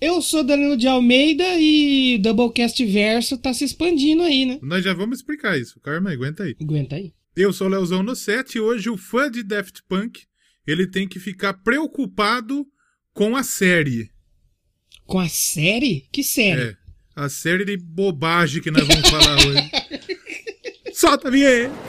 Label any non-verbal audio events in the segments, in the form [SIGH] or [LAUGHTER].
Eu sou Danilo de Almeida e Doublecast Verso tá se expandindo aí, né? Nós já vamos explicar isso. Carmen, aguenta aí. Aguenta aí. Eu sou o Leozão no set e hoje o fã de Daft Punk, ele tem que ficar preocupado com a série. Com a série? Que série? É, a série de bobagem que nós vamos falar hoje. [LAUGHS] Solta a vinheta!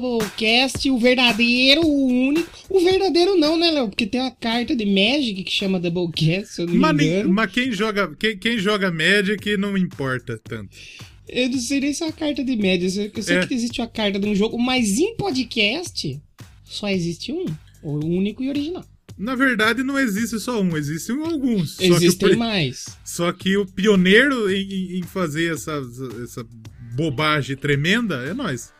Doublecast, o verdadeiro, o único. O verdadeiro não, né, Léo? Porque tem uma carta de Magic que chama Doublecast, se eu não me Mas, engano. mas quem joga quem, quem joga Magic não importa tanto. Eu não sei nem se é uma carta de Magic. Eu sei- É. que existe uma carta de um jogo, mas em podcast só existe um. O único e original. Na verdade, não existe só um, existem alguns. Só que, o Existem mais. só que o pioneiro em- em, em fazer essa, essa bobagem tremenda é nós.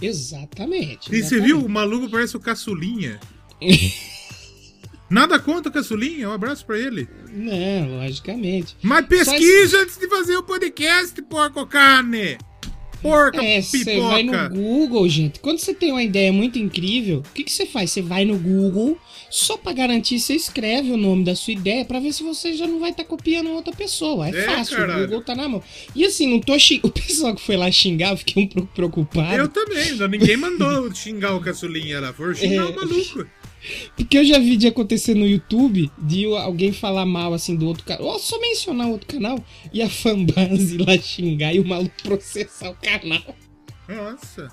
Exatamente. E você exatamente. viu? O maluco parece o caçulinha. Nada contra o caçulinha, um abraço pra ele. Não, logicamente. Mas pesquisa antes de fazer o podcast, porco carne! Porca É, você vai no pipoca! Google, gente. Quando você tem uma ideia muito incrível, o que, que você faz? Você vai no Google, só pra garantir, você escreve o nome da sua ideia pra ver se você já não vai estar copiando outra pessoa. É, É, fácil, caralho. o Google tá na mão. E assim, não tô xing... [LAUGHS] O pessoal que foi lá xingar, eu fiquei um pouco preocupado. Eu também, ainda ninguém mandou xingar o caçulinha lá, foram xingar É. o maluco. Porque eu já vi de acontecer no YouTube de alguém falar mal assim do outro canal. Ou só mencionar outro canal e a fanbase [LAUGHS] lá xingar e o maluco processar o canal. Nossa.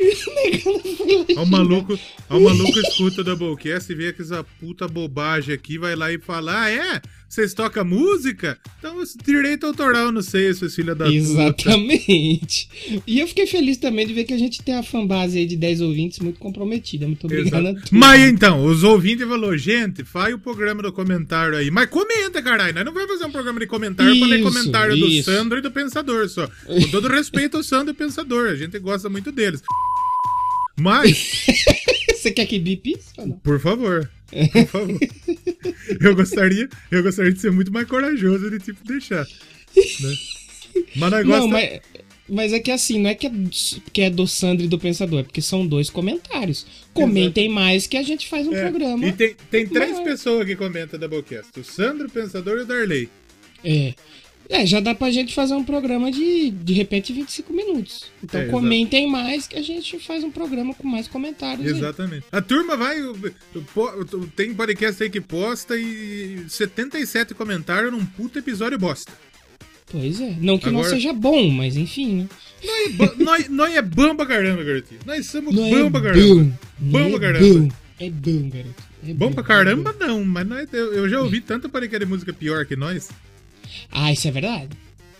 O negão foi lá Ó, o xingar. maluco, o maluco escuta o Doublecast e vê que essa puta bobagem aqui, vai lá e fala: Ah, é? Vocês tocam música? Então direito autoral, não sei, esses filha da puta. Exatamente. E eu fiquei feliz também de ver que a gente tem uma fanbase aí de 10 ouvintes muito comprometida. Muito obrigado a. Mas então, os ouvintes falaram, gente, faz o programa do comentário aí. Mas comenta, caralho. Nós não vamos fazer um programa de comentário pra ler Isso, comentário do isso. Sandro e do Pensador só. Com todo respeito ao Sandro e Pensador. A gente gosta muito deles. Mas, [LAUGHS] Você quer que bip isso ou não? por favor. Por favor. Eu gostaria, eu gostaria de ser muito mais corajoso de tipo deixar. Né? Mas nós Não, gosta- mas, mas é que assim, não é que é, que é do Sandro e do Pensador, é porque são dois comentários. Comentem mais que a gente faz um É, programa. E tem, tem três Mas- pessoas que comentam Doublecast: o Sandro, o Pensador e o Darley. É. É, já dá pra gente fazer um programa de, de repente, 25 minutos. Então É, comentem mais que a gente faz um programa com mais comentários. aí. Exatamente. A turma vai. Tem podcast aí que posta e 77 comentários num puto episódio bosta. Pois é. Não que não Agora- seja bom, mas enfim, né? Nós, é [LAUGHS] nós, nós é bom pra caramba, garotinho. Nós somos Não bom é pra caramba. Não pra é caramba. É bom, garoto. É Bom pra caramba, não, mas nós, eu, eu já ouvi tanto podcast de música pior que nós. Ah, isso é verdade.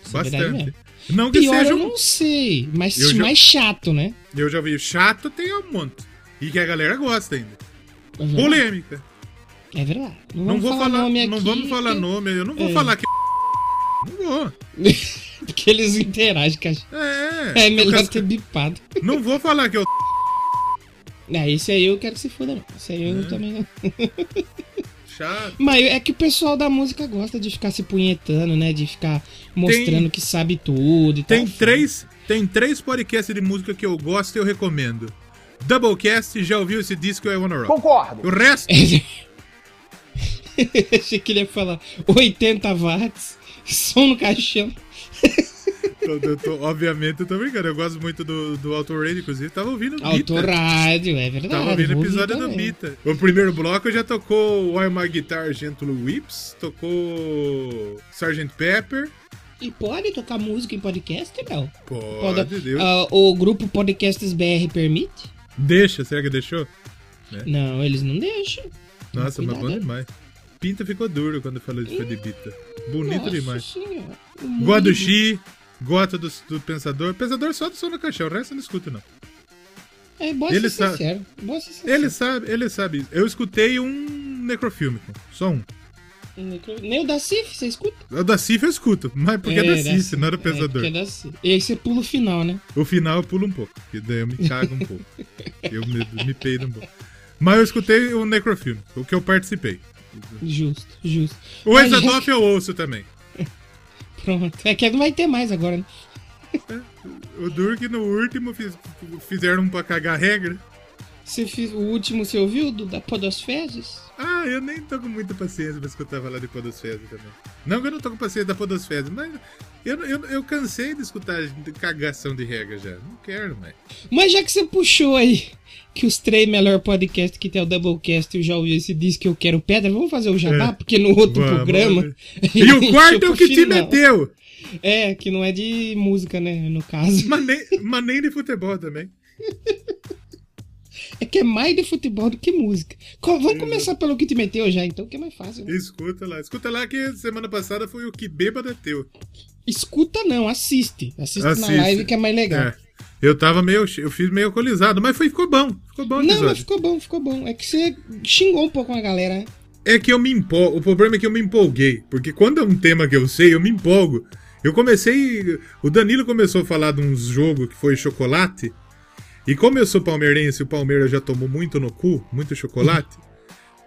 Isso é verdade Bastante. Não que Pior seja eu não sei, mas já- mais chato, né? Eu já ouvi chato, tem um monte. E que a galera gosta ainda. É. Polêmica. É verdade. Não, Não vamos vou falar, nome não aqui, vamos falar porque- nome, eu não vou É. falar que. [LAUGHS] Não vou. [LAUGHS] Porque eles interagem com a gente. É, É melhor eu- ter bipado. Não vou falar que eu. [LAUGHS] Ah, esse aí eu quero que se foda, não. Esse aí É. eu também não. Mas é que o pessoal da música gosta de ficar se punhetando, né? De ficar mostrando que sabe tudo e Tem tal. três, tem três podcasts de música que eu gosto e eu recomendo. Doublecast, já ouviu esse disco I Wanna Rock? Concordo. O resto, [LAUGHS] [LAUGHS] Achei que ele ia falar 80 watts, som no caixão. [LAUGHS] eu- eu tô- obviamente eu tô brincando, eu gosto muito do, do Auto Radio, inclusive tava ouvindo Bita. Autorádio, é verdade. Tava ouvindo episódio do. Bita. O primeiro bloco já tocou Why My Guitar Gentle Whips, tocou Sgt. Pepper. E pode tocar música em podcast, não? Pode, Deus. Ah, o grupo Podcasts BR permite? Deixa, será que deixou? Não, eles não deixam. Nossa, mas Cuidado, bom né? demais. Pinta ficou duro quando falou de foi de Bita. Bonito Nossa demais. Senhora. Gosto do do, do Pensador. Pensador só do som no caixão, o resto eu não escuto, não. É, boa Ele ser sincero. Boa ser sincero. Ele sabe, ele sabe. Eu escutei um necrofílmico, só um. Nem o da Cif, você escuta? O da Cif eu escuto, mas porque é, é da Cif, não era o Pesador. É, é da Cif. E aí você pula o final, né? O final eu pulo um pouco, que daí eu me cago um pouco. [LAUGHS] Eu me, me peido um pouco. Mas eu escutei o Necrofilm, o que eu participei. Justo, justo. O Exadoff eu ouço também. Pronto. É que não vai ter mais agora, né? O Durk no último fiz, fizeram um pra cagar regra. Você o último você ouviu do, da Podosfezes? Ah, eu nem tô com muita paciência pra escutar falar de Podosfezes também. Não que eu não tô com paciência da Podosfezes, mas eu, eu, eu cansei de escutar de cagação de regra já. Não quero mais. Mas já que você puxou aí que os três melhores podcasts que tem o Doublecast eu já ouvi esse disco que eu quero pedra, vamos fazer o jabá, é. porque no outro vamos, programa. Vamos [LAUGHS] e o quarto é o que te meteu! É, que não é de música, né? No caso. Mas nem, mas nem de futebol também. É que é mais de futebol do que música. Vamos começar pelo que te meteu já, então, que é mais fácil. Né? Escuta lá. Escuta lá que semana passada foi o que bêbado é teu. Escuta não, assiste. Assiste, assiste. na live que é mais legal. É. Eu tava meio. Eu fiz meio alcoolizado, mas foi, ficou bom. Ficou bom Não, mas ficou bom, ficou bom. É que você xingou um pouco a galera, né? É que eu me empolgo. O problema é que eu me empolguei. Porque quando é um tema que eu sei, eu me empolgo. Eu comecei. O Danilo começou a falar de uns jogos que foi chocolate. E como eu sou palmeirense e o Palmeiras já tomou muito no cu, muito chocolate, [LAUGHS]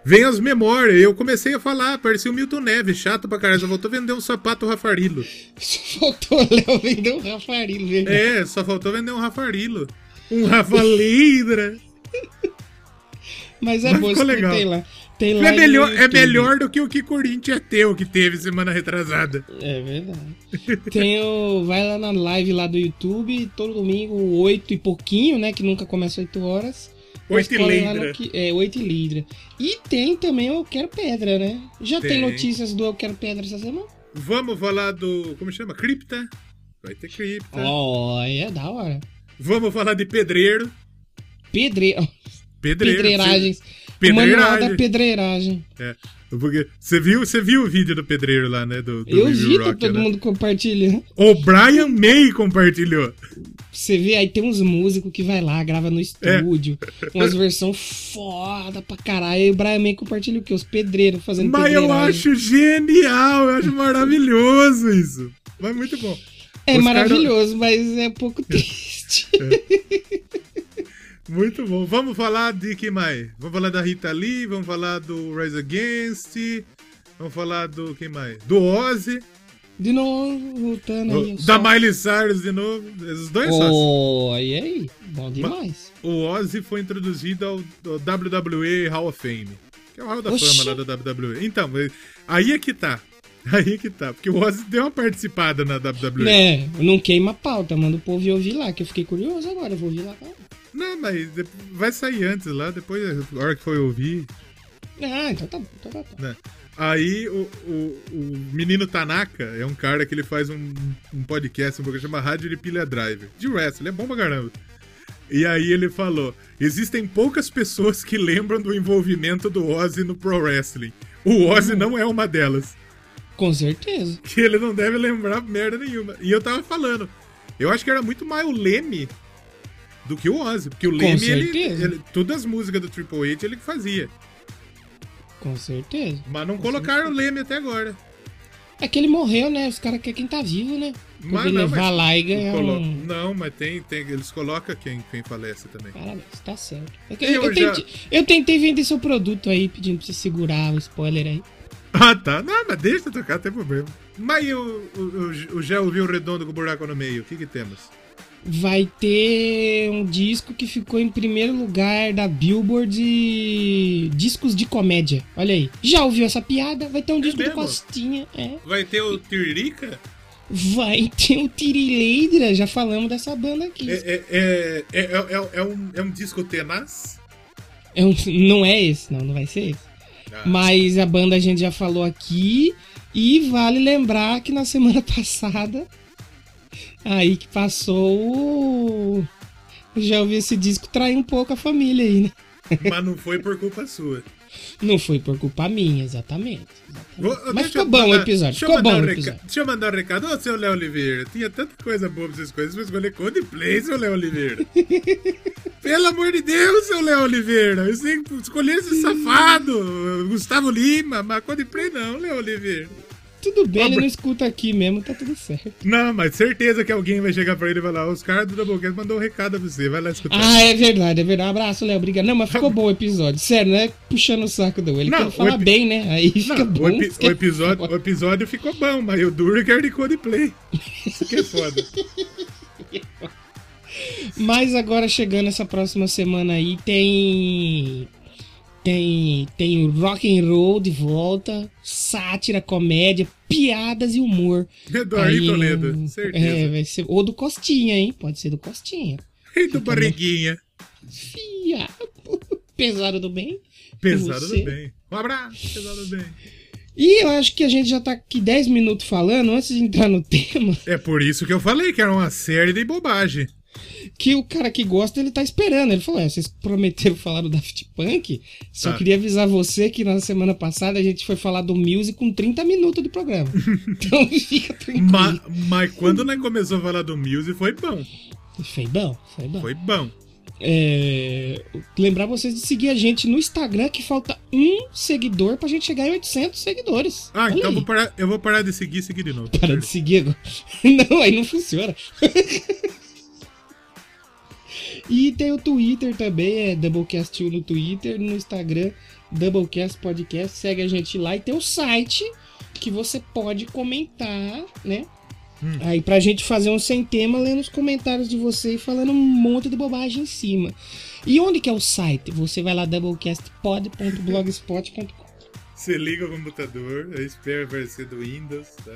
vem as memórias. Eu comecei a falar, parecia o Milton Neves, chato pra caralho. Só voltou vender um sapato Rafarilo. Só faltou Léo vender um Rafarilo, verdade. É, só faltou vender um Rafarilo. Um Rafa Lidra. Mas é Mas bom, ficou legal. lá. Tem lá é melhor, é melhor do que o que Corinthians é teu que teve semana retrasada. É verdade. Tem o, vai lá na live lá do YouTube, todo domingo, 8 e pouquinho, né? Que nunca começa 8 horas. 8 e Lidra. É, 8 e Lidra. E tem também o Eu Quero Pedra, né? Já tem, tem notícias do Eu Quero Pedra essa semana? Vamos falar do. Como chama? Cripta. Vai ter cripta. Ó, oh, é da hora. Vamos falar de pedreiro. Pedreiro. Pedreiro. Pedreiragens. Pedreiragem. Manual da pedreiragem. É. Porque você viu, você viu o vídeo do pedreiro lá, né? Do, do Eu vi, Rock, todo né? mundo compartilha. O Brian May compartilhou. Você vê, aí tem uns músicos que vai lá, grava no estúdio, é. umas versões foda pra caralho. E o Brian May compartilha o quê? Os pedreiros fazendo Mas eu acho genial, eu acho maravilhoso isso. Mas muito bom. É Os maravilhoso, cara... mas é um pouco [LAUGHS] triste. É. Muito bom. Vamos falar de que mais? Vamos falar da Rita Lee, vamos falar do Rise Against, vamos falar do que mais? Do Ozzy. De novo, voltando aí. Da Miley Cyrus de novo. Esses dois oh, só. E aí? Bom demais. O Ozzy foi introduzido ao, ao, WWE Hall of Fame. Que é o Hall da Oxi. Fama lá da WWE. Então, aí é que tá. [LAUGHS] Aí que tá. Porque o Ozzy deu uma participada na WWE. É, não queima a pauta. Manda o povo ir ouvir lá, que eu fiquei curioso agora. Eu vou ouvir lá. Não, mas vai sair antes lá, depois, a hora que for ouvir. Ah, então tá bom. Então tá bom. Né? Aí o, o, o, menino Tanaka é um cara que ele faz um, um podcast, um programa chama Rádio de Pilha Driver. De wrestling, é bom pra caramba. E aí ele falou: existem poucas pessoas que lembram do envolvimento do Ozzy no pro wrestling. O Ozzy hum. não é uma delas. Com certeza. Que ele não deve lembrar merda nenhuma. E eu tava falando, eu acho que era muito mais o Leme do que o Ozzy. Porque o Leme, ele, ele, todas as músicas do Triple H ele que fazia. Com certeza. Mas não Com colocaram certeza. o Leme até agora. É que ele morreu, né? Os caras querem quem tá vivo, né? Mas não, levar mas lá e ganhar colo... um... Não, mas tem, tem, eles colocam quem, quem falece também. Parabéns, tá certo. É eu, eu, já... tentei, eu, tentei, vender seu produto aí, pedindo pra você segurar o spoiler aí. Ah, tá. Não, mas deixa tocar, não tem problema. Mas o, o, o, o o redondo com o buraco no meio? O que que temos? vai ter um disco que ficou em primeiro lugar da Billboard de discos de comédia. Olha aí. Já ouviu essa piada? Vai ter um é disco mesmo? do Costinha. É. Vai ter o Tiririca? Vai ter o Tirileidra, já falamos dessa banda aqui. É, é, é, é, é, é um, é um disco tenaz? É um, não é esse, não, não vai ser esse. Ah. Mas a banda a gente já falou aqui. E vale lembrar que na semana [LAUGHS] passada Aí que passou. Já ouvi esse disco trair um pouco a família aí, né? Mas não foi por culpa sua. Não foi por culpa minha, exatamente. exatamente. Mas ficou bom o episódio. Ficou bom o episódio. Deixa eu mandar um recado. Ô, seu Léo Oliveira, tinha tanta coisa boa pra essas coisas, vou escolher Coldplay, seu Léo Oliveira. [LAUGHS] Pelo amor de Deus, seu Léo Oliveira. Escolher esse safado. Gustavo Lima, mas Coldplay não, Léo Oliveira. Tudo bem, ele não escuta aqui mesmo, tá tudo certo. Não, mas certeza que alguém vai chegar pra ele e falar: os caras do Doublecast mandou um recado pra você, vai lá escutar. Ah, é verdade, é verdade. Abraço, Léo, obrigado. Não, mas ficou bom o episódio. Sério, não é puxando o saco do ele. Não, fala epi... bem, né? Aí fica não, bom. O, epi o episódio, o episódio ficou bom, mas o duro é de Coldplay. Isso que é foda. [LAUGHS] Mas agora chegando essa próxima semana aí tem tem tem rock and roll de volta, sátira, comédia, piadas e humor. Eduardo Toledo, certeza. É, vai ser ou do Costinha, hein? Pode ser do Costinha. E do Barriguinha. Fia. [LAUGHS] Pesado do bem. Pesado do bem. Um abraço, pesado do bem. E eu acho que a gente já tá aqui 10 minutos falando antes de entrar no [LAUGHS] tema. É por isso que eu falei que era uma série de bobagem que o cara que gosta, ele tá esperando. Ele falou: é, vocês prometeram falar do Daft Punk? Só tá. queria avisar você que na semana passada a gente foi falar do Muse com 30 minutos de programa. [LAUGHS] então [LAUGHS] fica tranquilo. Mas, mas quando nós começou a falar do Muse, foi bom. Foi bom, foi bom. Foi bom. É, lembrar vocês de seguir a gente no Instagram, que falta um seguidor pra gente chegar em 800 seguidores. Ah, Olha então eu vou, parar, eu vou parar de seguir e seguir de novo. Para de seguir agora. [LAUGHS] Não, aí não funciona. E tem o Twitter também, é Doublecast1 no Twitter, no Instagram, Doublecast Podcast. Segue a gente lá e tem o site que você pode comentar, né? Hum. Aí pra gente fazer um sem tema, lendo os comentários de você e falando um monte de bobagem em cima. E onde que é o site? Você vai lá, doublecastpod.blogspot.com você liga o computador, aí espera aparecer do Windows. Tá?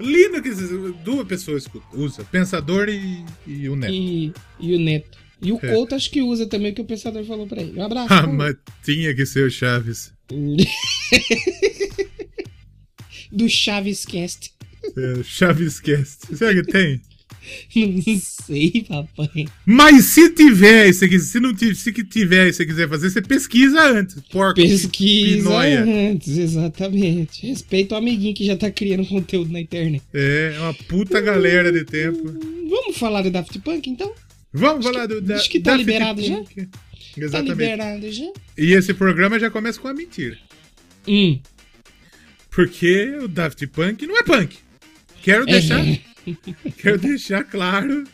Linux, duas pessoas usam, Pensador e, e o Neto. E, e o Neto. E o é. Couto acho que usa também, o que o Pensador falou pra ele. Um abraço. Ah, mas tinha que ser o Chaves. [LAUGHS] do Chaves Cast. É, Chaves Cast. Será que tem? [LAUGHS] Não sei, papai. Mas se tiver, se, se não tiver, se tiver e você quiser fazer, você pesquisa antes. Porco pesquisa antes, exatamente. Respeita o amiguinho que já tá criando conteúdo na internet. É, é uma puta galera de tempo. Vamos falar do Daft Punk, então? Vamos acho falar do Daft Punk. Acho que tá Daft liberado Punk. já. Exatamente. Tá liberado já. E esse programa já começa com uma mentira. Hum. Porque o Daft Punk não é punk. Quero é. deixar... É. [LAUGHS] Quero deixar claro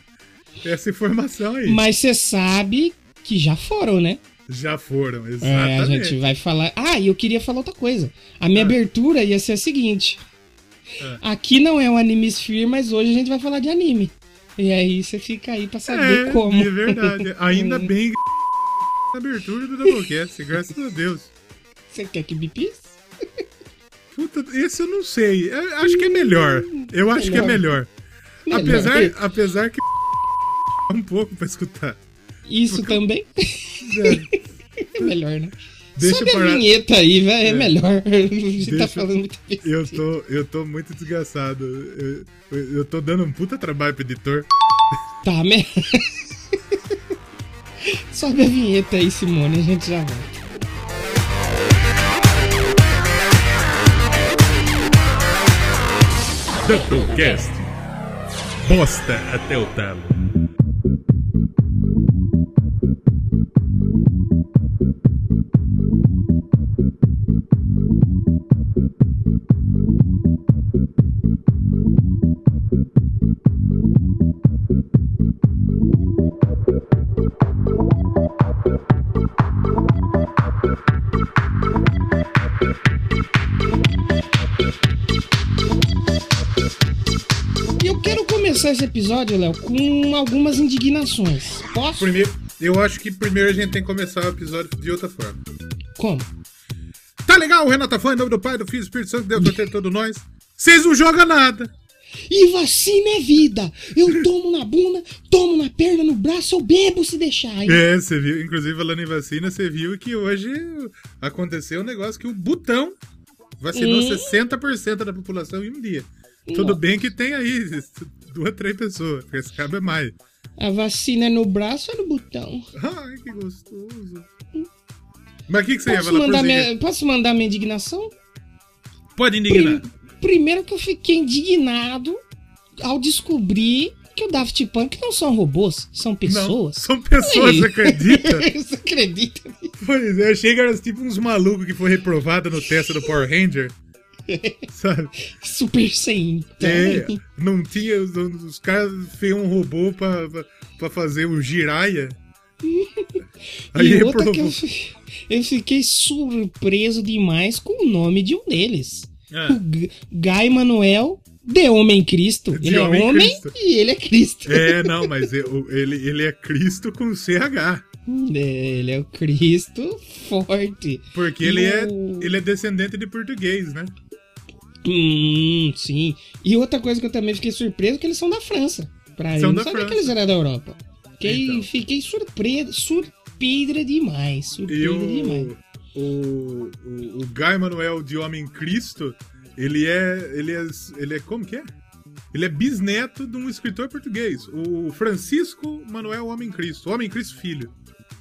essa informação aí. Mas você sabe que já foram, né? Já foram, exatamente. É, a gente vai falar. Ah, e eu queria falar outra coisa. A minha ah. abertura ia ser a seguinte: ah. aqui não é um anime sphere, mas hoje a gente vai falar de anime. E aí você fica aí pra saber é, como. É verdade. [LAUGHS] Ainda bem que [LAUGHS] abertura do Doublecast, graças a Deus. Você quer que bipis? Puta, esse eu não sei. Eu acho que é melhor. Eu acho melhor. que é melhor. Apesar, apesar que [LAUGHS] um pouco pra escutar. Isso Porque... também? [LAUGHS] É. melhor, né? Deixa Sobe parar... a vinheta aí, velho. É, é, melhor. [LAUGHS] A gente tá Deixa... tá falando muito eu tô, eu tô muito desgraçado. Eu, eu, eu tô dando um puta trabalho pro editor. Tá, merda. Sobe a vinheta aí, Simone. A gente já volta. Doublecast bosta até o talo. Começar esse episódio, Léo, com algumas indignações. Posso? Primeiro, eu acho que primeiro a gente tem que começar o episódio de outra forma. Como? Tá legal, o Renato Fã, em nome do Pai, do Filho e do Espírito Santo, Deus ter todo nós. Vocês não jogam nada. E vacina é vida. Eu tomo na bunda, tomo na perna, no braço, eu bebo se deixar. Hein? É, você viu, inclusive falando em vacina, você viu que hoje aconteceu um negócio que o botão vacinou hum. 60% da população em um dia. Tudo bem que tem aí [LAUGHS] duas, três pessoas, porque esse cabo é mais. A vacina é no braço ou no botão? Ai, que gostoso. Mas o que, que você posso ia falar mandar minha, Posso mandar minha indignação? Pode indignar. primeiro que eu fiquei indignado ao descobrir que o Daft Punk não são robôs, são pessoas. Não, são pessoas, você acredita? [LAUGHS] você acredita? Pois é, eu achei que eram tipo uns malucos que foi reprovado no teste do Power Ranger. Sabe? Super Saiyan. É, não tinha. Os, os caras fez um robô pra, pra, pra fazer o Jiraya. [LAUGHS] Aí e outra que eu, eu, fiquei surpreso demais com o nome de um deles. É. O Guy Manuel de Homem Cristo. De ele é homem é homem Cristo. e ele é Cristo. É, não, mas ele, ele é Cristo com CH. É, ele é o Cristo forte. Porque ele, é, ele é descendente de português, né? Hum, sim. E outra coisa que eu também fiquei surpreso é que eles são da França. Pra são eu não sabia França. que eles eram da Europa. Fiquei, então. fiquei surpreso, surpreendra demais. Surpreendra o, demais. O, o, o Guy Manuel de Homem Cristo, ele é, ele é. Ele é. Como que é? Ele é bisneto de um escritor português, o Francisco Manuel Homem Cristo, Homem Cristo Filho.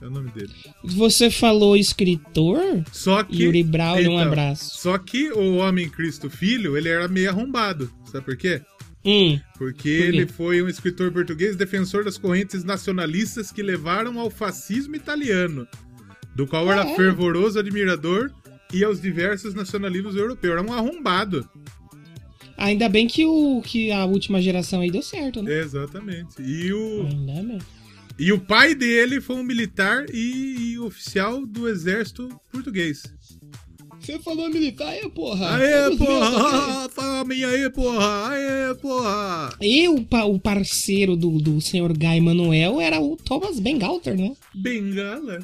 É o nome dele. Você falou escritor? Só que. Yuri Brown, então, um abraço. Só que o Homem Cristo Filho, ele era meio arrombado. Sabe por quê? Hum, Porque por ele foi um escritor português defensor das correntes nacionalistas que levaram ao fascismo italiano, do qual era ah, é? fervoroso admirador e aos diversos nacionalismos europeus. Era um arrombado. Ainda bem que, o, que a última geração aí deu certo, né? Exatamente. E o. Ainda bem. E o pai dele foi um militar e, e oficial do exército português. Você falou militar aí, porra. Aê, porra! Fala a minha aí, porra! Aê, porra! E o, o parceiro do, do senhor Guy Manuel era o Thomas Bengalter, né? Bengala?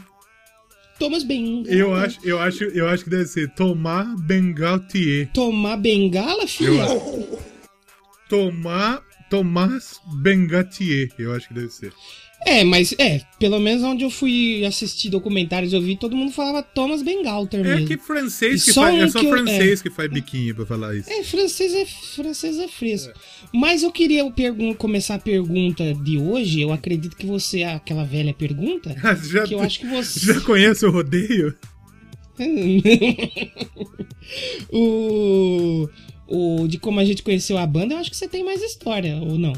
Thomas Bengala. Eu acho, eu acho, eu acho que deve ser Tomar Bengaltier. Tomar Bengala, filho? Tomar Tomás Bengatier, eu acho que deve ser. É, mas é, pelo menos onde eu fui assistir documentários, eu vi todo mundo falava Thomas Bengalter é mesmo. É que francês que faz, é só que francês é, que faz biquinho pra falar isso. É, francês é, francês é fresco. É. Mas eu queria começar a pergunta de hoje, eu acredito que você, aquela velha pergunta, [LAUGHS] já, que eu acho que você... Já conhece o rodeio? [LAUGHS] o, o de como a gente conheceu a banda, eu acho que você tem mais história, ou não?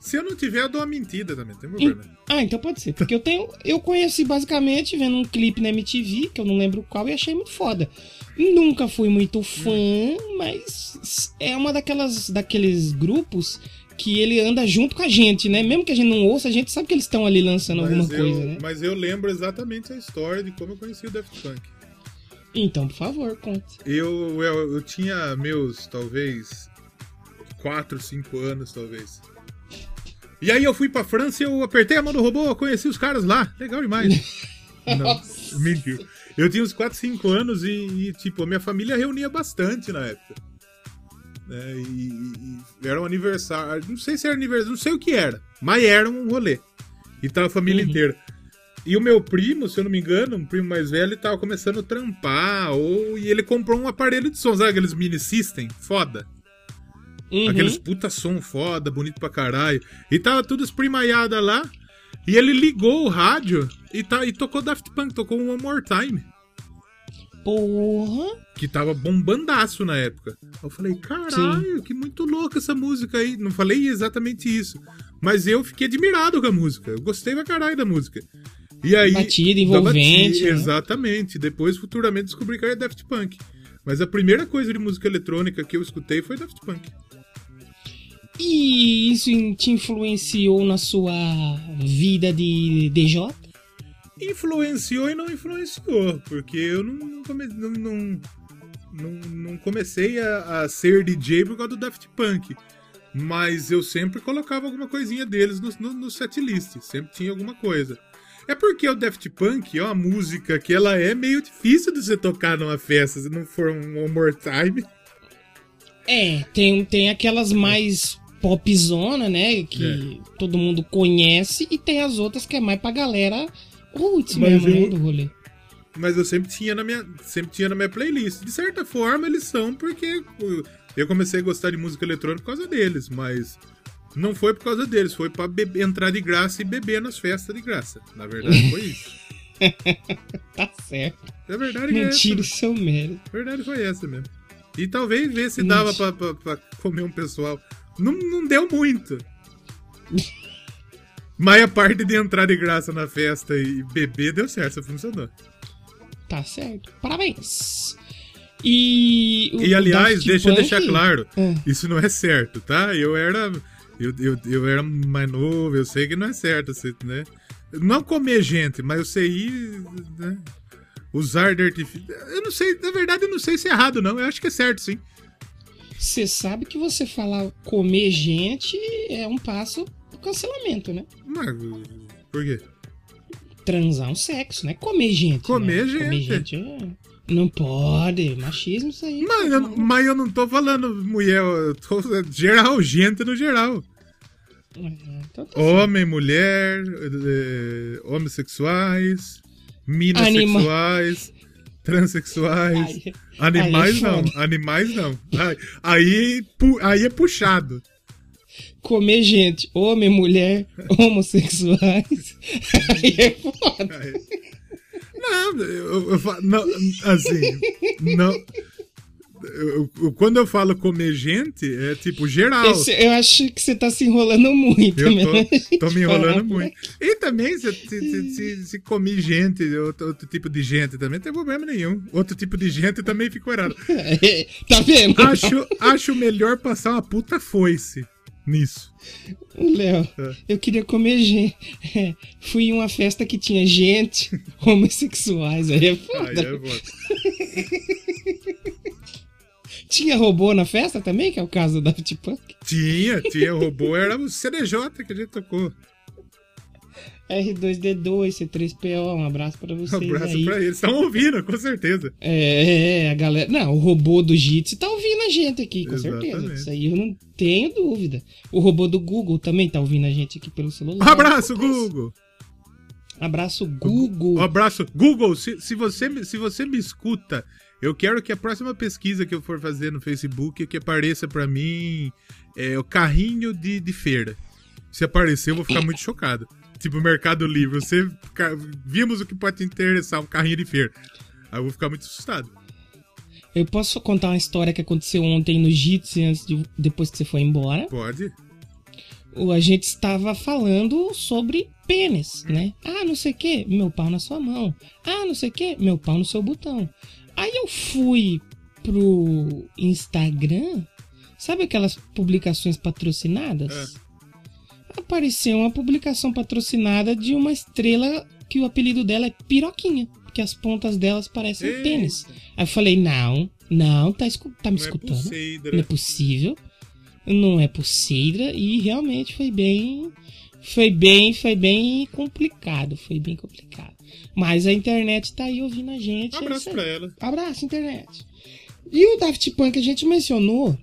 Se eu não tiver, eu dou uma mentira também, tem problema. Ah, então pode ser. Porque eu tenho. Eu conheci basicamente vendo um clipe na MTV, que eu não lembro qual, e achei muito foda. Nunca fui muito fã, mas é uma daquelas daqueles grupos que ele anda junto com a gente, né? Mesmo que a gente não ouça, a gente sabe que eles estão ali lançando mas alguma eu, coisa, né? Mas eu lembro exatamente a história de como eu conheci o Daft Punk. Então, por favor, conte. Eu, eu, eu tinha meus, talvez, 4, 5 anos, talvez. E aí eu fui pra França e eu apertei a mão do robô, conheci os caras lá. Legal demais. [LAUGHS] Não, mentiu. Eu tinha uns 4, 5 anos e, e, tipo, a minha família reunia bastante na época. É, e, e, era um aniversário. Não sei se era aniversário, não sei o que era. Mas era um rolê. E tava a família uhum. inteira. E o meu primo, se eu não me engano, um primo mais velho, tava começando a trampar. Ou, e ele comprou um aparelho de som, sabe aqueles mini system? Foda. Uhum. Aqueles puta som foda, bonito pra caralho. E tava tudo esprimaiada lá. E ele ligou o rádio e, tá, e tocou Daft Punk, tocou um One More Time. Porra! Que tava bombandaço na época. Eu falei, caralho, Sim. que muito louca essa música aí. Não falei exatamente isso. Mas eu fiquei admirado com a música. Eu gostei pra caralho da música. E aí. Batida, envolvente. Batida, né? Exatamente. Depois, futuramente, descobri que era Daft Punk. Mas a primeira coisa de música eletrônica que eu escutei foi Daft Punk. E isso te influenciou na sua vida de DJ? Influenciou e não influenciou, porque eu não, come, não, não, não, não, comecei a, a, ser DJ por causa do Daft Punk. Mas eu sempre colocava alguma coisinha deles no, no, no setlist, sempre tinha alguma coisa. É porque o Daft Punk é uma música que ela é meio difícil de você tocar numa festa, se não for um One More Time. É, tem, tem aquelas mais popzona, né? Que é. todo mundo conhece, e tem as outras que é mais pra galera roots mesmo, né, eu, né? Do rolê. Mas eu sempre tinha na minha. Sempre tinha na minha playlist. De certa forma, eles são porque eu comecei a gostar de música eletrônica por causa deles, mas. Não foi por causa deles, foi pra beber, entrar de graça e beber nas festas de graça. Na verdade, foi isso. [LAUGHS] tá certo. É verdade Mentira é essa. o seu mérito. A verdade foi essa mesmo. E talvez ver se Mentira. dava pra, pra, pra comer um pessoal. Não, não deu muito. Mas a parte de entrar de graça na festa e beber deu certo, funcionou. Tá certo. Parabéns. E. E aliás, deixa eu deixar claro: é. isso não é certo, tá? Eu era. Eu, eu, eu era mais novo, eu sei que não é certo, né? Não comer gente, mas eu sei ir, né? Usar de artifício. Eu não sei, na verdade, eu não sei se é errado, não. Eu acho que é certo, sim. Você sabe que você falar comer gente é um passo pro cancelamento, né? Mas por quê? Transar um sexo, né? Comer gente. Comer né? gente. Comer gente é... Não pode, machismo isso aí. Mas eu, mas eu não tô falando mulher, eu tô geral, gente no geral. É, então tá Homem, mulher, é, homossexuais, minasexuais, transexuais. Ai, animais ai, é não, animais não. Aí, aí é puxado. Comer gente, homem, mulher, [LAUGHS] homossexuais. Aí é foda. Não, eu, eu, não assim, não. Eu, eu, quando eu falo comer gente, é tipo geral. Esse, eu acho que você tá se enrolando muito. Eu tô, tô me [LAUGHS] enrolando muito. E também, se, se, se, se comer gente, outro, outro, tipo de gente também, não tem problema nenhum. Outro tipo de gente também ficou errado. [LAUGHS] tá vendo? Acho, acho melhor passar uma puta foice nisso. Léo, é. eu queria comer gente. É, fui em uma festa que tinha gente homossexuais. Aí é foda. Aí é foda. [LAUGHS] tinha robô na festa também, que é o caso do Daft Punk? Tinha, tinha robô. Era o CDJ que a gente tocou. R2D2, C3PO, um abraço para vocês. Um abraço aí. pra eles. Estão ouvindo, com certeza. É, é, a galera. Não, o robô do Jitsi tá ouvindo a gente aqui, com Exatamente. certeza. Isso aí eu não tenho dúvida. O robô do Google também tá ouvindo a gente aqui pelo celular. Um abraço, Google! Abraço, Google. Um abraço, Google. Se, se, você, se você me escuta, eu quero que a próxima pesquisa que eu for fazer no Facebook que apareça para mim é, o carrinho de, de feira. Se aparecer, eu vou ficar muito chocado tipo Mercado Livre, você vimos o que pode te interessar, um carrinho de feira. Aí eu vou ficar muito assustado. Eu posso contar uma história que aconteceu ontem no Jitsi, antes de, depois que você foi embora? Pode. O, a gente estava falando sobre pênis, né? Ah, não sei o que, meu pau na sua mão. Ah, não sei o que, meu pau no seu botão. Aí eu fui pro Instagram, sabe aquelas publicações patrocinadas? É apareceu uma publicação patrocinada de uma estrela que o apelido dela é Piroquinha, porque as pontas delas parecem Eita. pênis. Aí eu falei, não, não, tá, tá me não é escutando? É não é possível. Não é possível. E realmente foi bem. Foi bem, foi bem complicado. Foi bem complicado. Mas a internet tá aí ouvindo a gente. Um abraço é pra ela. Abraço, internet. E o Daft Punk, a gente mencionou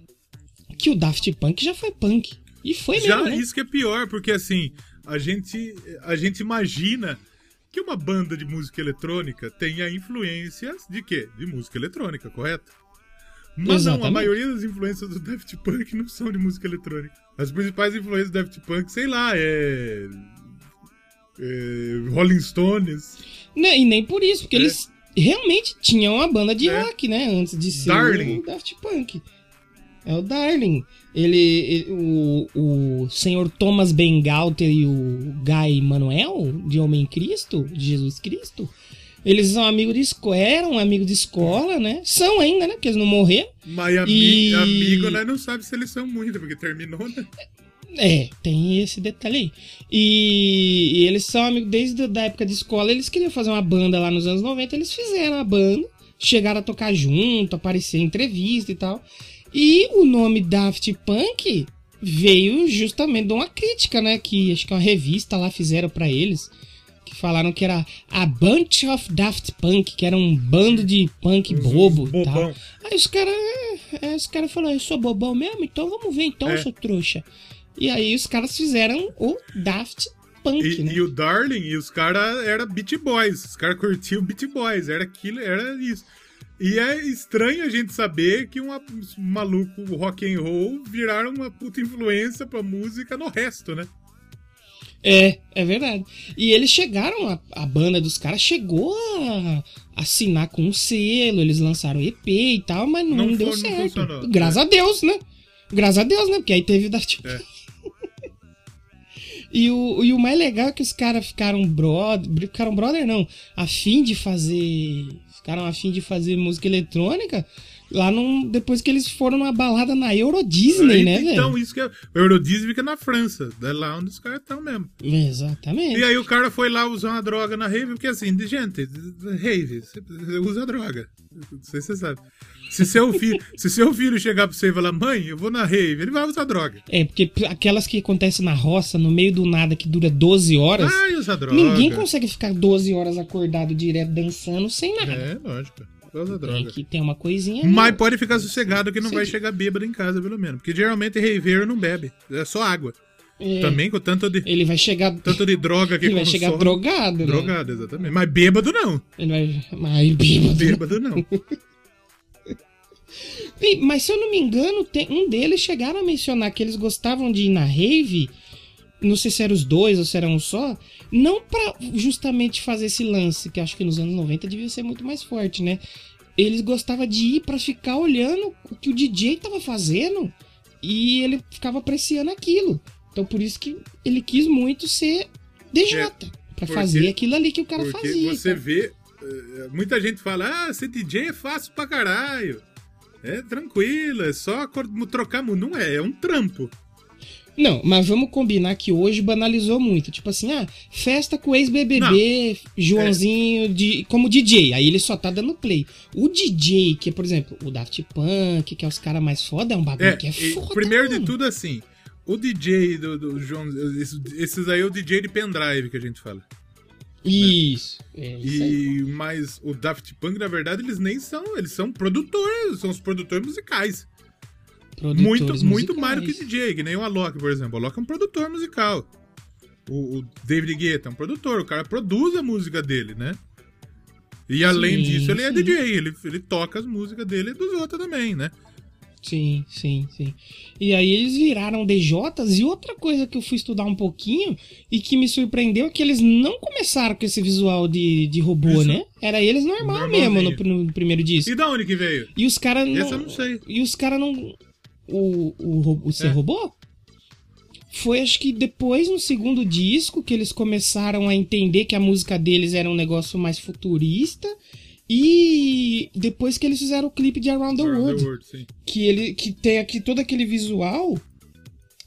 que o Daft Punk já foi punk. E foi Já mesmo, né? isso que é pior, porque assim, a gente, a gente imagina que uma banda de música eletrônica tenha influências de quê? De música eletrônica, correto? Mas Exatamente. não, a maioria das influências do Daft Punk não são de música eletrônica. As principais influências do Daft Punk, sei lá, é. é Rolling Stones. Não, e nem por isso, porque é. eles realmente tinham uma banda de é. rock, né? Antes de ser Darling. o Daft Punk. É o Darling. Ele, ele, o, o senhor Thomas Bengalter e o Guy Manuel, de Homem Cristo, de Jesus Cristo, eles são amigos de escola, eram amigos de escola, né? São ainda, né? Porque eles não morreram. Mas ami e... amigo, né? Não sabe se eles são muito, porque terminou, né? É, tem esse detalhe aí. E, e eles são amigos desde a época de escola. Eles queriam fazer uma banda lá nos anos 90, eles fizeram a banda, chegaram a tocar junto, aparecer em entrevista e tal. E o nome Daft Punk veio justamente de uma crítica, né? Que acho que uma revista lá fizeram para eles. Que falaram que era a Bunch of Daft Punk, que era um bando de punk bobo e tal. Aí os caras é, os cara falaram, eu sou bobão mesmo, então vamos ver então, é. sou trouxa. E aí os caras fizeram o Daft Punk, e, né? E o Darling, e os caras eram Beat Boys. Os caras curtiam Beat Boys, era aquilo, era isso. E é estranho a gente saber que um maluco rock and roll viraram uma puta influência pra música no resto, né? É, é verdade. E eles chegaram, a, a banda dos caras chegou a assinar com um selo, eles lançaram EP e tal, mas não, não deu for, certo. Não Graças é. a Deus, né? Graças a Deus, né? Porque aí teve o Daft é. [LAUGHS] E o, e o mais legal é que os caras ficaram brother. Ficaram brother, não. A fim de fazer. Ficaram a fim de fazer música eletrônica. Lá num, depois que eles foram numa balada na Euro Disney, Aí, né, velho? Então, isso que é. O Euro Disney fica na França. É lá onde os caras estão mesmo. Exatamente. E aí o cara foi lá usar uma droga na rave, porque assim, gente, rave, você usa droga. Não sei se você sabe. Se seu filho, [LAUGHS] se seu filho chegar pra você e falar, mãe, eu vou na rave, ele vai usar droga. É, porque aquelas que acontecem na roça, no meio do nada, que dura 12 horas. Vai usar droga. Ninguém consegue ficar 12 horas acordado direto dançando sem nada. É, lógico. Usa droga. Tem que ter uma coisinha. Mas ali. pode ficar sossegado que não Sim. vai chegar bêbado em casa, pelo menos. Porque geralmente raveiro não bebe. É só água. É. Também com tanto de. Ele vai chegar. Tanto de droga que Ele vai chegar drogado, né? Drogado, exatamente. Mas bêbado não. Ele vai. Mas bêbado. Bêbado não. [LAUGHS] Mas se eu não me engano, tem, um deles chegaram a mencionar que eles gostavam de ir na rave. Não sei se eram os dois ou se era um só. Não para justamente fazer esse lance, que acho que nos anos 90 devia ser muito mais forte, né? Eles gostavam de ir para ficar olhando o que o DJ tava fazendo e ele ficava apreciando aquilo. Então por isso que ele quis muito ser DJ. É, para fazer aquilo ali que o cara porque fazia. Você cara. vê. Eh, muita gente fala, ah, ser DJ é fácil pra caralho. É tranquilo, é só trocar. Não é, é um trampo. Não, mas vamos combinar que hoje banalizou muito. Tipo assim, ah, festa com ex-BBB, Joãozinho é. de, como DJ. Aí ele só tá dando play. O DJ, que é, por exemplo, o Daft Punk, que é os caras mais foda, é um bagulho é, que é foda. Primeiro mano. de tudo, assim, o DJ do, do João. Esses aí é o DJ de pendrive que a gente fala. Isso. Né? É, isso e mas o Daft Punk, na verdade, eles nem são, eles são produtores, são os produtores musicais. Produtores muito, musicais. muito mais do que DJ, que nem o Alok, por exemplo. O Alok é um produtor musical. O, o David Guetta é um produtor, o cara produz a música dele, né? E além sim, disso, ele é sim. é DJ, ele, ele toca as músicas dele e dos outros também, né? Sim, sim, sim. E aí eles viraram DJs e outra coisa que eu fui estudar um pouquinho e que me surpreendeu é que eles não começaram com esse visual de, de robô, Isso. né? Era eles normal, normal mesmo no, no, primeiro disco. E da onde que veio? E os caras não. Essa eu não sei. E os caras não. O, o, o ser é. robô? Foi acho que depois no segundo disco que eles começaram a entender que a música deles era um negócio mais futurista e depois que eles fizeram o clipe de Around the Around World, the World que ele que tem aqui todo aquele visual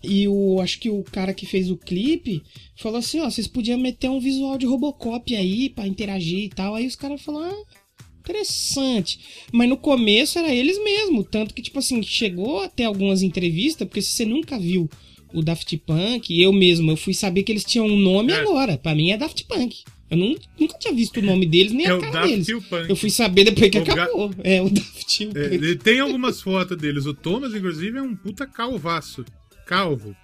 e o acho que o cara que fez o clipe falou assim, ó, vocês podiam meter um visual de Robocop aí para interagir e tal. Aí os caras falaram, ah, interessante. Mas no começo era eles mesmo, tanto que tipo assim, chegou até algumas entrevistas, porque se você nunca viu o Daft Punk, eu mesmo, eu fui saber que eles tinham um nome é. agora. Para mim é Daft Punk. Eu não, nunca tinha visto o nome deles, nem é a cara deles. Eu fui saber depois que o acabou. Ga... É, o Daft Punk. É, tem algumas fotos deles. O Thomas, inclusive, é um puta calvaço. Calvo.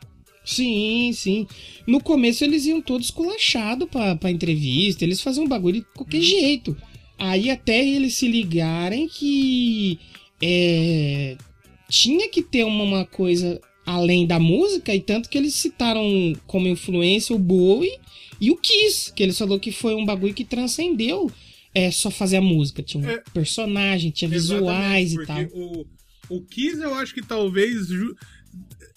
Sim, sim. No começo eles iam todos colachados pra, pra entrevista, eles faziam um bagulho de qualquer hum. jeito. Aí até eles se ligarem que é, tinha que ter uma, uma coisa além da música, e tanto que eles citaram como influência o Bowie e o Kiss, que ele falou que foi um bagulho que transcendeu é, só fazer a música. Tinha um é, personagem, tinha visuais e tal. O, o Kiss, eu acho que talvez.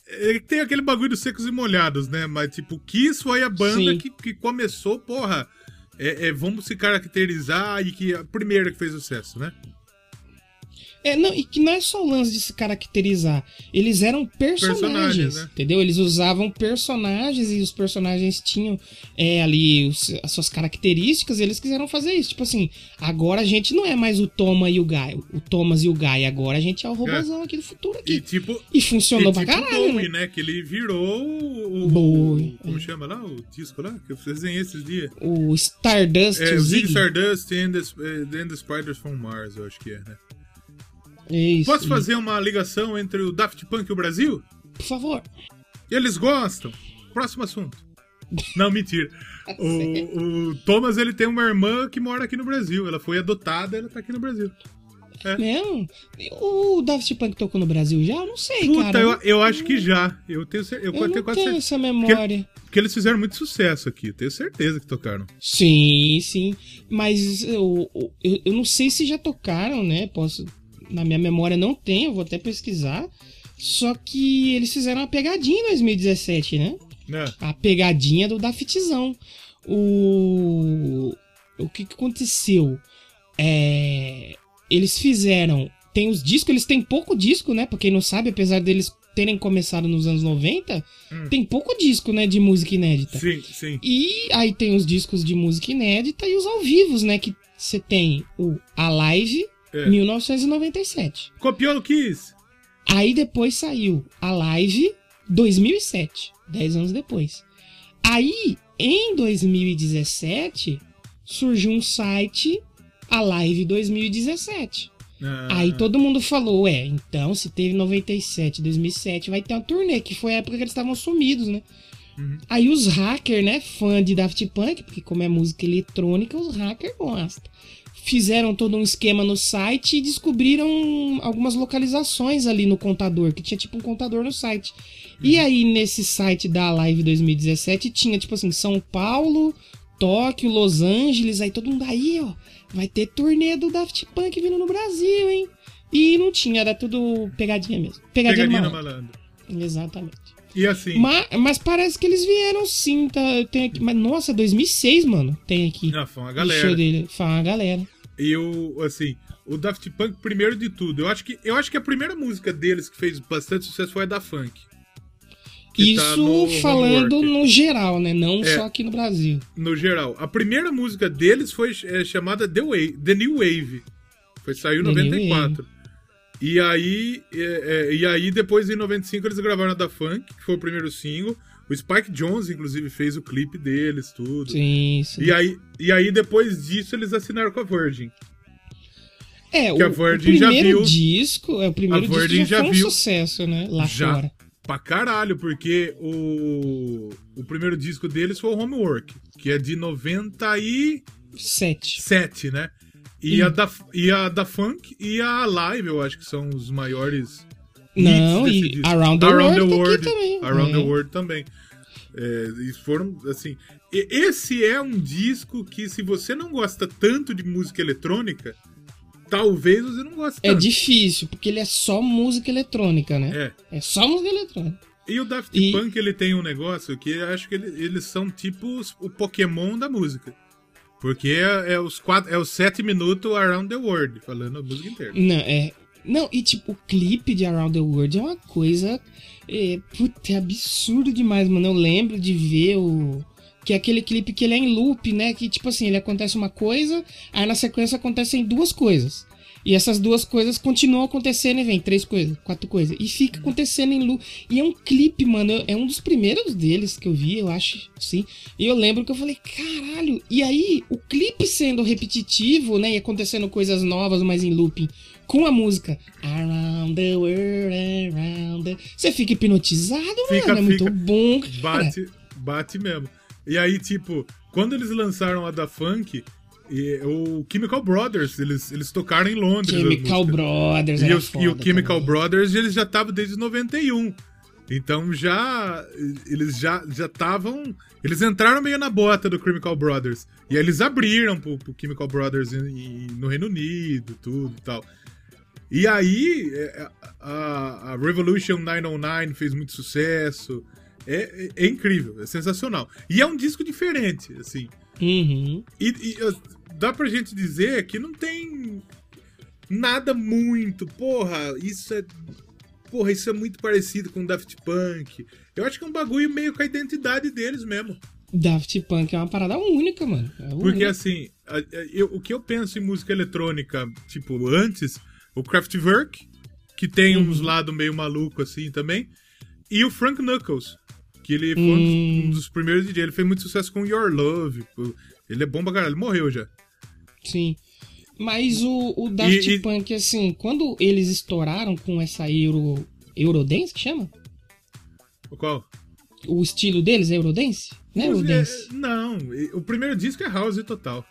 Ele tem aquele bagulho dos secos e molhados, né? Mas, tipo, o Kiss foi a banda que, que começou, porra. É, é, vamos se caracterizar e que a primeira que fez sucesso, né? É, não, e que não é só o lance de se caracterizar. Eles eram personagens, personagens né? entendeu? Eles usavam personagens e os personagens tinham é, ali os, as suas características e eles quiseram fazer isso. Tipo assim, agora a gente não é mais o Toma e o Guy, o Thomas e o Guy, agora a gente é o robôzão é. aqui do futuro aqui. E, tipo, e funcionou e, tipo pra caralho. Bowie, né? Que ele virou o... Bowie. Como é. chama lá? O disco lá? Que eu desenhei esses dias. O Stardust. É, o Zig Stardust and the, and the Spiders from Mars, eu acho que é, né? Isso, Posso fazer uma ligação entre o Daft Punk e o Brasil? Por favor. Eles gostam. Próximo assunto. Não, mentira. [LAUGHS] O, o, Thomas ele tem uma irmã que mora aqui no Brasil. Ela foi adotada, ela tá aqui no Brasil. É. Mesmo? O Daft Punk tocou no Brasil já? Eu não sei, Puta, cara. Eu, eu acho que já. Eu tenho, eu, eu tenho, quase tenho essa memória. Porque, porque, eles fizeram muito sucesso aqui. Tenho certeza que tocaram. Sim, sim. Mas eu, eu, eu não sei se já tocaram, né? Posso na minha memória não tem, eu vou até pesquisar. Só que eles fizeram uma pegadinha em 2017, né? É. A pegadinha do Daftzão. O. O que, que aconteceu? É... Eles fizeram. Tem os discos, eles têm pouco disco, né? Pra quem não sabe, apesar deles terem começado nos anos 90, hum. tem pouco disco, né, de música inédita. Sim, sim. E aí tem os discos de música inédita e os ao vivos, né, que você tem o A Live é. 1997. Copiou o Kiss. Aí depois saiu a Live 2007, 10 anos depois. Aí, em 2017, surgiu um site, a Live 2017. Ah. Aí todo mundo falou, é, então se teve 97, 2007, vai ter uma turnê, que foi a época que eles estavam sumidos, né? Uhum. Aí os hackers, né, fã de Daft Punk, porque como é música eletrônica, os hackers gostam. Fizeram todo um esquema no site e descobriram algumas localizações ali no contador, que tinha tipo um contador no site. Uhum. E aí nesse site da Live 2017 tinha tipo assim, São Paulo, Tóquio, Los Angeles, aí todo mundo aí, ó vai ter turnê do Daft Punk vindo no Brasil, hein? E não tinha, era tudo pegadinha mesmo. Pegadinha, pegadinha malandro. malandro. Exatamente. E assim. Mas, mas, parece que eles vieram sim, tá? Tem aqui, mas nossa, 2006, mano. Tem aqui. Não, foi uma galera. Show dele. Foi uma galera. E o, assim, o Daft Punk, primeiro de tudo, eu acho que, eu acho que a primeira música deles que fez bastante sucesso foi a da Funk. Tá Isso tá falando no geral, né? Não é, só aqui no Brasil. No geral. A primeira música deles foi é, chamada The, Wave, The New Wave. Foi, saiu em 94. E aí, é, é, e aí, depois em 95, eles gravaram a da Funk, que foi o primeiro single. O Spike Jones, inclusive, fez o clipe deles, tudo. Sim, sim. E aí, e aí depois disso, eles assinaram com a Virgin. É, o, a Virgin o primeiro já viu, disco, é, o primeiro a Virgin disco já, já foi um viu, sucesso, né? Lá já, fora pra caralho, porque o, o primeiro disco deles foi o Homework, que é de 97, Sete. né? E, a da, e a da Funk e a Live, eu acho que são os maiores. Não, e. Around the Around World, the World também. Around é. the World também. É, eles foram, assim. Esse é um disco que, se você não gosta tanto de música eletrônica, talvez você não goste É difícil, porque ele é só música eletrônica, né? É. É só música eletrônica. E o Daft e... Punk, ele tem um negócio que eu acho que ele, eles são tipo o Pokémon da música. Porque é, é, os quatro, é os sete minutos Around the World, falando a música inteira. Não, é. Não, e tipo, o clipe de Around the World é uma coisa. É, puta, é absurdo demais, mano. Eu lembro de ver o. Que é aquele clipe que ele é em loop, né? Que tipo assim, ele acontece uma coisa, aí na sequência acontecem duas coisas. E essas duas coisas continuam acontecendo e vem três coisas, quatro coisas. E fica acontecendo em loop. E é um clipe, mano. É um dos primeiros deles que eu vi, eu acho, sim. E eu lembro que eu falei, caralho. E aí, o clipe sendo repetitivo, né? E acontecendo coisas novas, mas em looping. Com a música Around the World, Around the... Você fica hipnotizado, fica, mano. É muito bom, cara. Bate, bate mesmo. E aí, tipo, quando eles lançaram a da Funk, e, o Chemical Brothers, eles, eles tocaram em Londres. Chemical Brothers, e, os, e o Chemical também. Brothers, eles já estavam desde 91. Então já eles já já estavam, eles entraram meio na bota do Chemical Brothers. E aí eles abriram pro, pro Chemical Brothers em, em, no Reino Unido, tudo e tal. E aí é, a, a Revolution 909 fez muito sucesso. É, é, é, incrível, é sensacional. E é um disco diferente, assim. Uhum. E, e, dá pra gente dizer que não tem nada muito. Porra, isso é. Porra, isso é muito parecido com Daft Punk. Eu acho que é um bagulho meio com a identidade deles mesmo. Daft Punk é uma parada única, mano. É única. Porque assim, eu, o que eu penso em música eletrônica, tipo, antes, o Kraftwerk, que tem uhum. uns lados meio maluco assim também, e o Frank Knuckles, que ele foi hum. um dos primeiros DJ. Ele fez muito sucesso com Your Love. Ele é bom pra caralho. Ele morreu já. Sim. Mas o, o Daft e, Punk, assim, quando eles estouraram com essa Euro. Eurodance que chama? O qual? O estilo deles é Eurodance? Não é Eurodance? É, não, o primeiro disco é House total.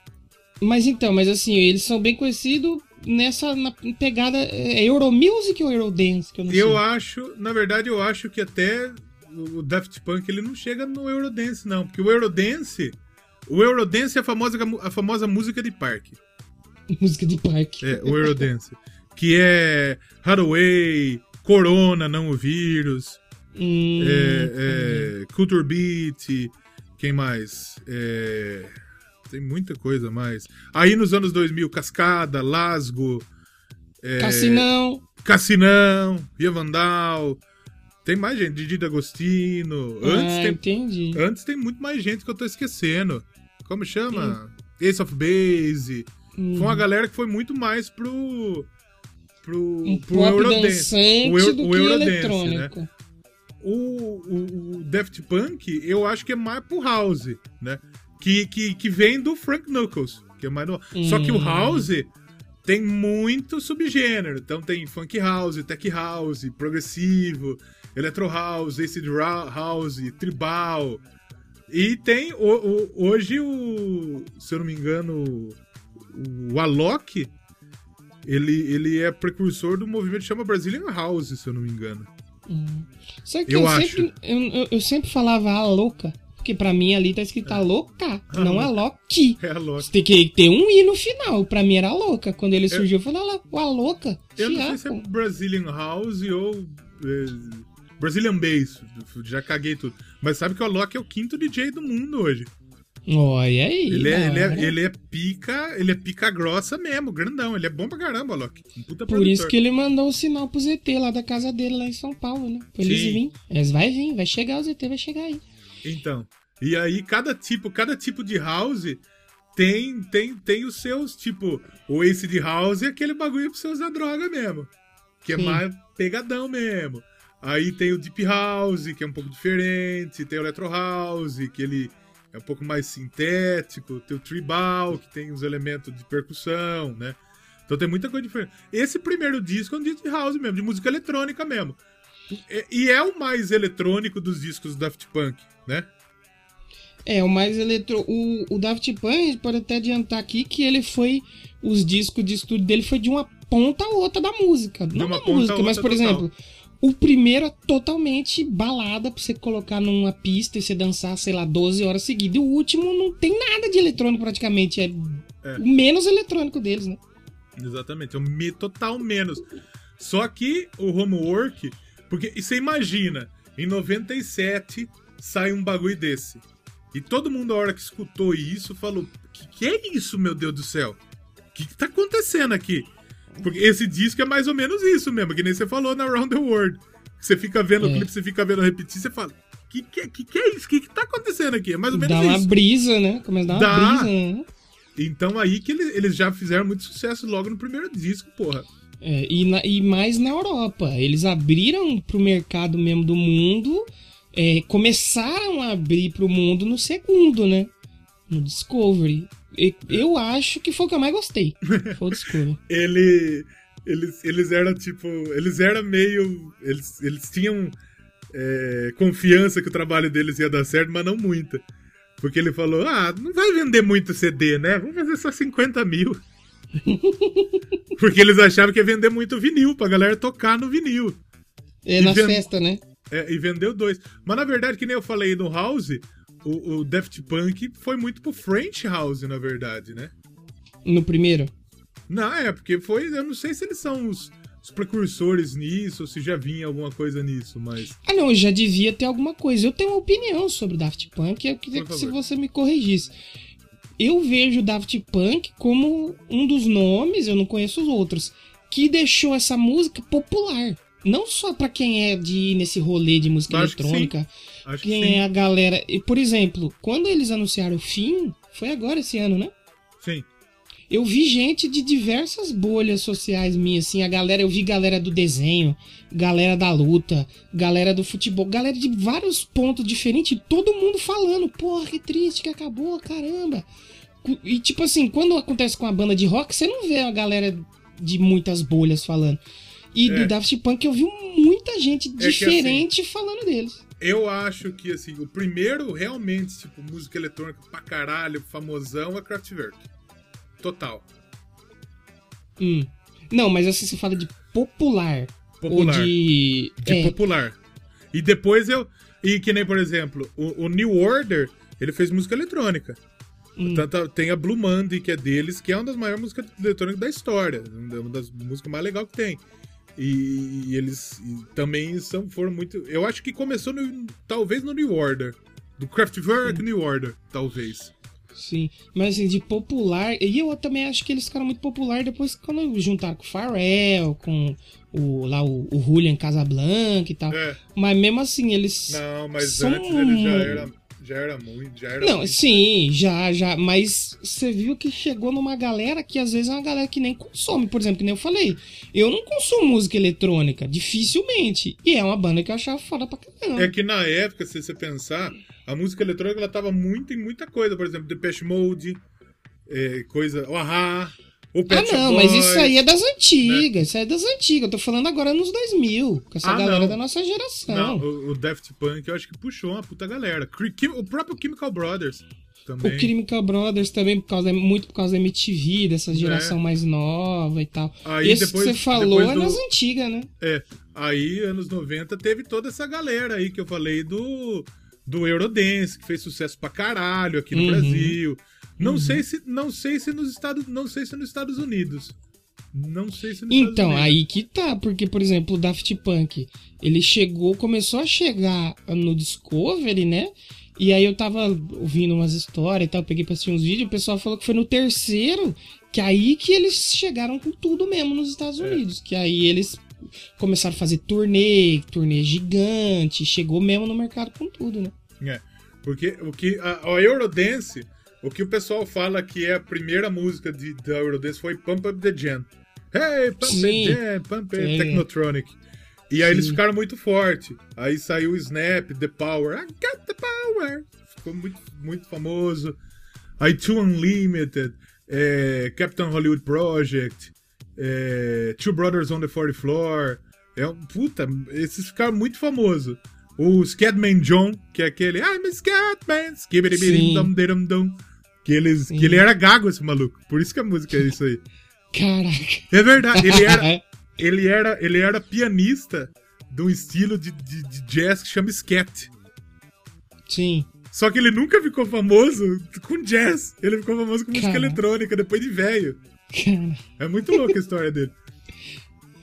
Mas então, mas assim, eles são bem conhecidos nessa na pegada. É Euromusic ou Eurodance? Que eu não eu sei. acho, na verdade, eu acho que até o Daft Punk ele não chega no Eurodance, não. Porque o Eurodance. O Eurodance é a famosa, a famosa música de parque. [LAUGHS] Música de parque. É, o Eurodance. que é Hathaway, Corona, não o vírus. Hum, é, é, Culture Beat, quem mais? É, tem muita coisa mais. Aí nos anos 2000, Cascada, Lasgo. É, Cassinão. Cassinão, Ria Vandal. Tem mais gente, Didi D'Agostino. Antes ah, tem, entendi. Antes tem muito mais gente que eu tô esquecendo. Como chama? Sim. Ace of Base. Hum. Foi uma galera que foi muito mais pro. pro. Um pro Eurodance. O, o Eurodance, né? O, o, o Daft Punk, eu acho que é mais pro House, né? Que, que, que vem do Frank Knuckles. Que é mais no... Hum. Só que o. House tem muito subgênero. Então tem Funk House, Tech House, Progressivo, Electro House, Acid House, Tribal. E tem o, o, hoje o. Se eu não me engano, o Alok, ele, ele é precursor do movimento que chama Brazilian House, se eu não me engano. Hum. Eu, eu acho. Sempre, eu, eu, sempre falava a louca, porque pra mim ali tá escrito a louca, ah, não [LAUGHS] a Loki. É a louca. Você tem que ter um i no final. Pra mim era louca. Quando ele surgiu, eu falei, a louca. Eu não sei se é Brazilian House ou. É, Brazilian Bass. Já caguei tudo. Mas sabe que o Alok é o quinto DJ do mundo hoje. Olha aí. Ele é, ele, é, ele é pica, ele é pica grossa mesmo, grandão. Ele é bom pra caramba, Loki. Um puta Por produtor. isso que ele mandou o um sinal pro ZT lá da casa dele, lá em São Paulo, né? Pra eles virem. Eles vai vir, vai chegar, o ZT vai chegar aí. Então. E aí, cada tipo, cada tipo de house tem, tem, tem os seus, tipo, o Ace de House é aquele bagulho pra você usar droga mesmo. Que é Sim. mais pegadão mesmo. Aí tem o Deep House, que é um pouco diferente. Tem o Electro House, que ele é um pouco mais sintético, tem o tribal, que tem os elementos de percussão, né? Então tem muita coisa diferente. Esse primeiro disco é um disco de house mesmo, de música eletrônica mesmo. E é o mais eletrônico dos discos do Daft Punk, né? É, o mais eletro... O, o Daft Punk, pode até adiantar aqui que ele foi... Os discos de estúdio dele foi de uma ponta a outra da música. De Não da música, mas, por total. exemplo... O primeiro é totalmente balada pra você colocar numa pista e você dançar, sei lá, 12 horas seguidas. E o último não tem nada de eletrônico praticamente. É, é. o menos eletrônico deles, né? Exatamente, é um total menos. Só que o homework. Porque você imagina, em 97 sai um bagulho desse. E todo mundo, a hora que escutou isso, falou: que, que é isso, meu Deus do céu? O que, que tá acontecendo aqui? Porque esse disco é mais ou menos isso mesmo, que nem você falou na Around the World. Você fica vendo é. o clipe, você fica vendo repetir, você fala. Que que, é, que que é isso? O que, que tá acontecendo aqui? É mais ou menos dá isso. Dá uma brisa, né? Começa a dar dá. uma brisa, né? Então aí que eles, eles já fizeram muito sucesso logo no primeiro disco, porra. É, e, na, e mais na Europa. Eles abriram pro mercado mesmo do mundo. É, começaram a abrir pro mundo no segundo, né? No Discovery. Eu acho que foi o que eu mais gostei. [LAUGHS] Foi o Discovery. Ele. Eles, eles eram tipo. Eles eram meio. Eles, eles tinham é, confiança que o trabalho deles ia dar certo, mas não muita. Porque ele falou: ah, não vai vender muito CD, né? Vamos fazer só 50 mil. [LAUGHS] Porque eles achavam que ia vender muito vinil, pra galera tocar no vinil. É, e na festa, né? É, e vendeu dois. Mas na verdade, que nem eu falei no House, o, o Daft Punk foi muito pro French House, na verdade, né? No primeiro? Não, é, porque foi. Eu não sei se eles são os, os precursores nisso, ou se já vinha alguma coisa nisso, mas. Ah, não, já devia ter alguma coisa. Eu tenho uma opinião sobre o Daft Punk, eu queria que se você me corrigisse. Eu vejo o Daft Punk como um dos nomes, eu não conheço os outros, que deixou essa música popular. Não só para quem é de ir nesse rolê de música Acho eletrônica, que quem é a galera. E, por exemplo, quando eles anunciaram o fim, foi agora esse ano, né? Sim. Eu vi gente de diversas bolhas sociais minhas, assim, a galera, eu vi galera do desenho, galera da luta, galera do futebol, galera de vários pontos diferentes, todo mundo falando, porra, que triste que acabou, caramba. E tipo assim, quando acontece com a banda de rock, você não vê a galera de muitas bolhas falando. E é. do Daft Punk eu vi muita gente é diferente assim, falando deles. Eu acho que, assim, o primeiro realmente, tipo, música eletrônica pra caralho, famosão, é Kraftwerk. Total. Hum. Não, mas assim, você fala de popular. Popular. Ou de... De é. popular. E depois eu... E que nem, por exemplo, o, o New Order, ele fez música eletrônica. Hum. Tanto, tem a Blue Monday, que é deles, que é uma das maiores músicas eletrônicas da história. Uma das músicas mais legais que tem. E, e eles e também são, foram muito. Eu acho que começou no, talvez no New Order. Do Kraftwerk New Order, talvez. Sim, mas assim, de popular. E eu também acho que eles ficaram muito popular depois quando juntaram com o Pharrell, com o, lá o, o Julian Casablanca e tal. É. Mas mesmo assim, eles. Não, mas são... antes ele já era, já era muito. Já era Não, muito. sim, já, já. Mas você viu que chegou numa galera que às vezes é uma galera que nem consome. Por exemplo, que nem eu falei. Eu não consumo música eletrônica, dificilmente. E é uma banda que eu achava foda pra caramba. É que na época, se você pensar a música eletrônica ela tava muito em muita coisa, por exemplo, Depeche Mode, é, coisa, o Ahá, o Pet Ah, não, Boys, mas isso aí é das antigas, né? isso aí é das antigas. Eu tô falando agora nos 2000, com essa Ah, galera não. da nossa geração. Não, o, o Daft Punk eu acho que puxou uma puta galera. O próprio Chemical Brothers também. O Chemical Brothers também, por causa, muito por causa da MTV, dessa geração mais nova e tal. É. Aí Esse depois- que você falou é do- nas antigas, né? É, aí anos 90 teve toda essa galera aí que eu falei do do Eurodance, que fez sucesso pra caralho aqui no Uhum. Brasil. Não sei se não sei se nos Estados não sei se nos Estados Unidos. Não sei se nos Então, Estados Unidos. aí que tá, porque, por exemplo, o Daft Punk, ele chegou, começou a chegar no Discovery, né? E aí eu tava ouvindo umas histórias e tal, peguei pra assistir uns vídeos, o pessoal falou que foi no terceiro, que aí que eles chegaram com tudo mesmo nos Estados É. Unidos. Que aí eles começaram a fazer turnê, turnê gigante, chegou mesmo no mercado com tudo, né? É, porque o que a, a Eurodance, o que o pessoal fala que é a primeira música de, da Eurodance foi Pump Up the Jam. Hey, Pump Sim. the Jam, Pump It, Sim. Technotronic. E aí eles ficaram muito forte. Aí saiu o Snap, The Power. I got the power. Ficou muito, muito famoso. Aí Two Unlimited, é, Captain Hollywood Project, é, Two Brothers on the 40 Floor. É um, puta, esses ficaram muito famosos. O Scatman John, que é aquele I'm a Scatman, skibbidi dum dum dum que, eles, que ele era gago, esse maluco. Por isso que a música é isso aí. Caraca. É verdade, ele era, ele era, ele era pianista de um estilo de, de, de jazz que chama scat. Sim. Só que ele nunca ficou famoso com jazz. Ele ficou famoso com música Cara. eletrônica, depois de velho. É muito louca a história dele.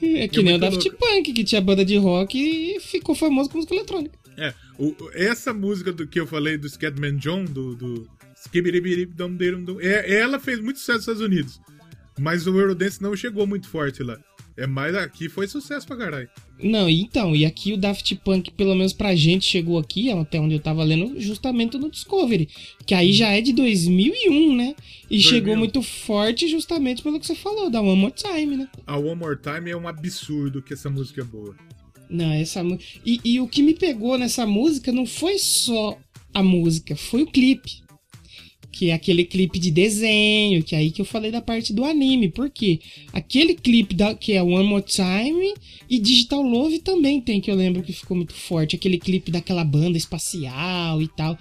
É que É nem o Daft Punk, que tinha banda de rock e ficou famoso com música eletrônica. É, o- essa música do que eu falei do Scatman John, do, do É, ela fez muito sucesso nos Estados Unidos. Mas o Eurodance não chegou muito forte lá. É mais aqui foi sucesso pra caralho. Não, então, e aqui o Daft Punk, pelo menos pra gente, chegou aqui, até onde eu tava lendo, justamente no Discovery. Que aí já é de 2001, né? E 2001. chegou muito forte justamente pelo que você falou, da One More Time, né? A One More Time é um absurdo que essa música é boa. Não, essa e, e o que me pegou nessa música não foi só a música, foi o clipe. Que é aquele clipe de desenho, que é aí que eu falei da parte do anime. Por quê? Aquele clipe da, que é One More Time e Digital Love também tem, que eu lembro que ficou muito forte. Aquele clipe daquela banda espacial e tal.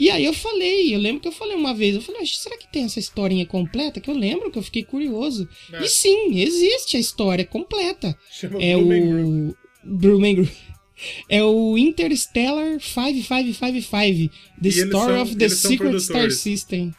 E aí eu falei, eu lembro que eu falei uma vez, eu falei, "Oxe, será que tem essa historinha completa? Que eu lembro que eu fiquei curioso. É. E sim, existe a história completa. Chama É Blooming o. Bruman Groove. É o Interstellar 5555, The Story são- of the Secret Star. System.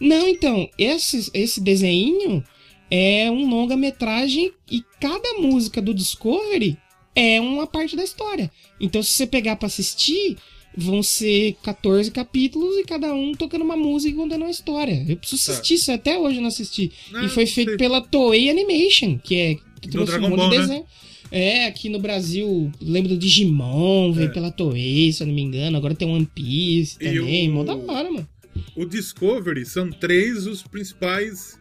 Não, então, esse, esse desenho é um longa-metragem e cada música do Discovery é uma parte da história. Então, se você pegar pra assistir, vão ser 14 capítulos e cada um tocando uma música e contando uma história. Eu preciso Tá. assistir isso, até hoje eu não assisti. Não, e foi feito sei. pela Toei Animation, que é que Do trouxe Dragon um monte Ball, de né? É, aqui no Brasil, lembro do Digimon, veio É. pela Toei, se eu não me engano. Agora tem One Piece também. o- Mó da hora, mano. O Discovery são três os principais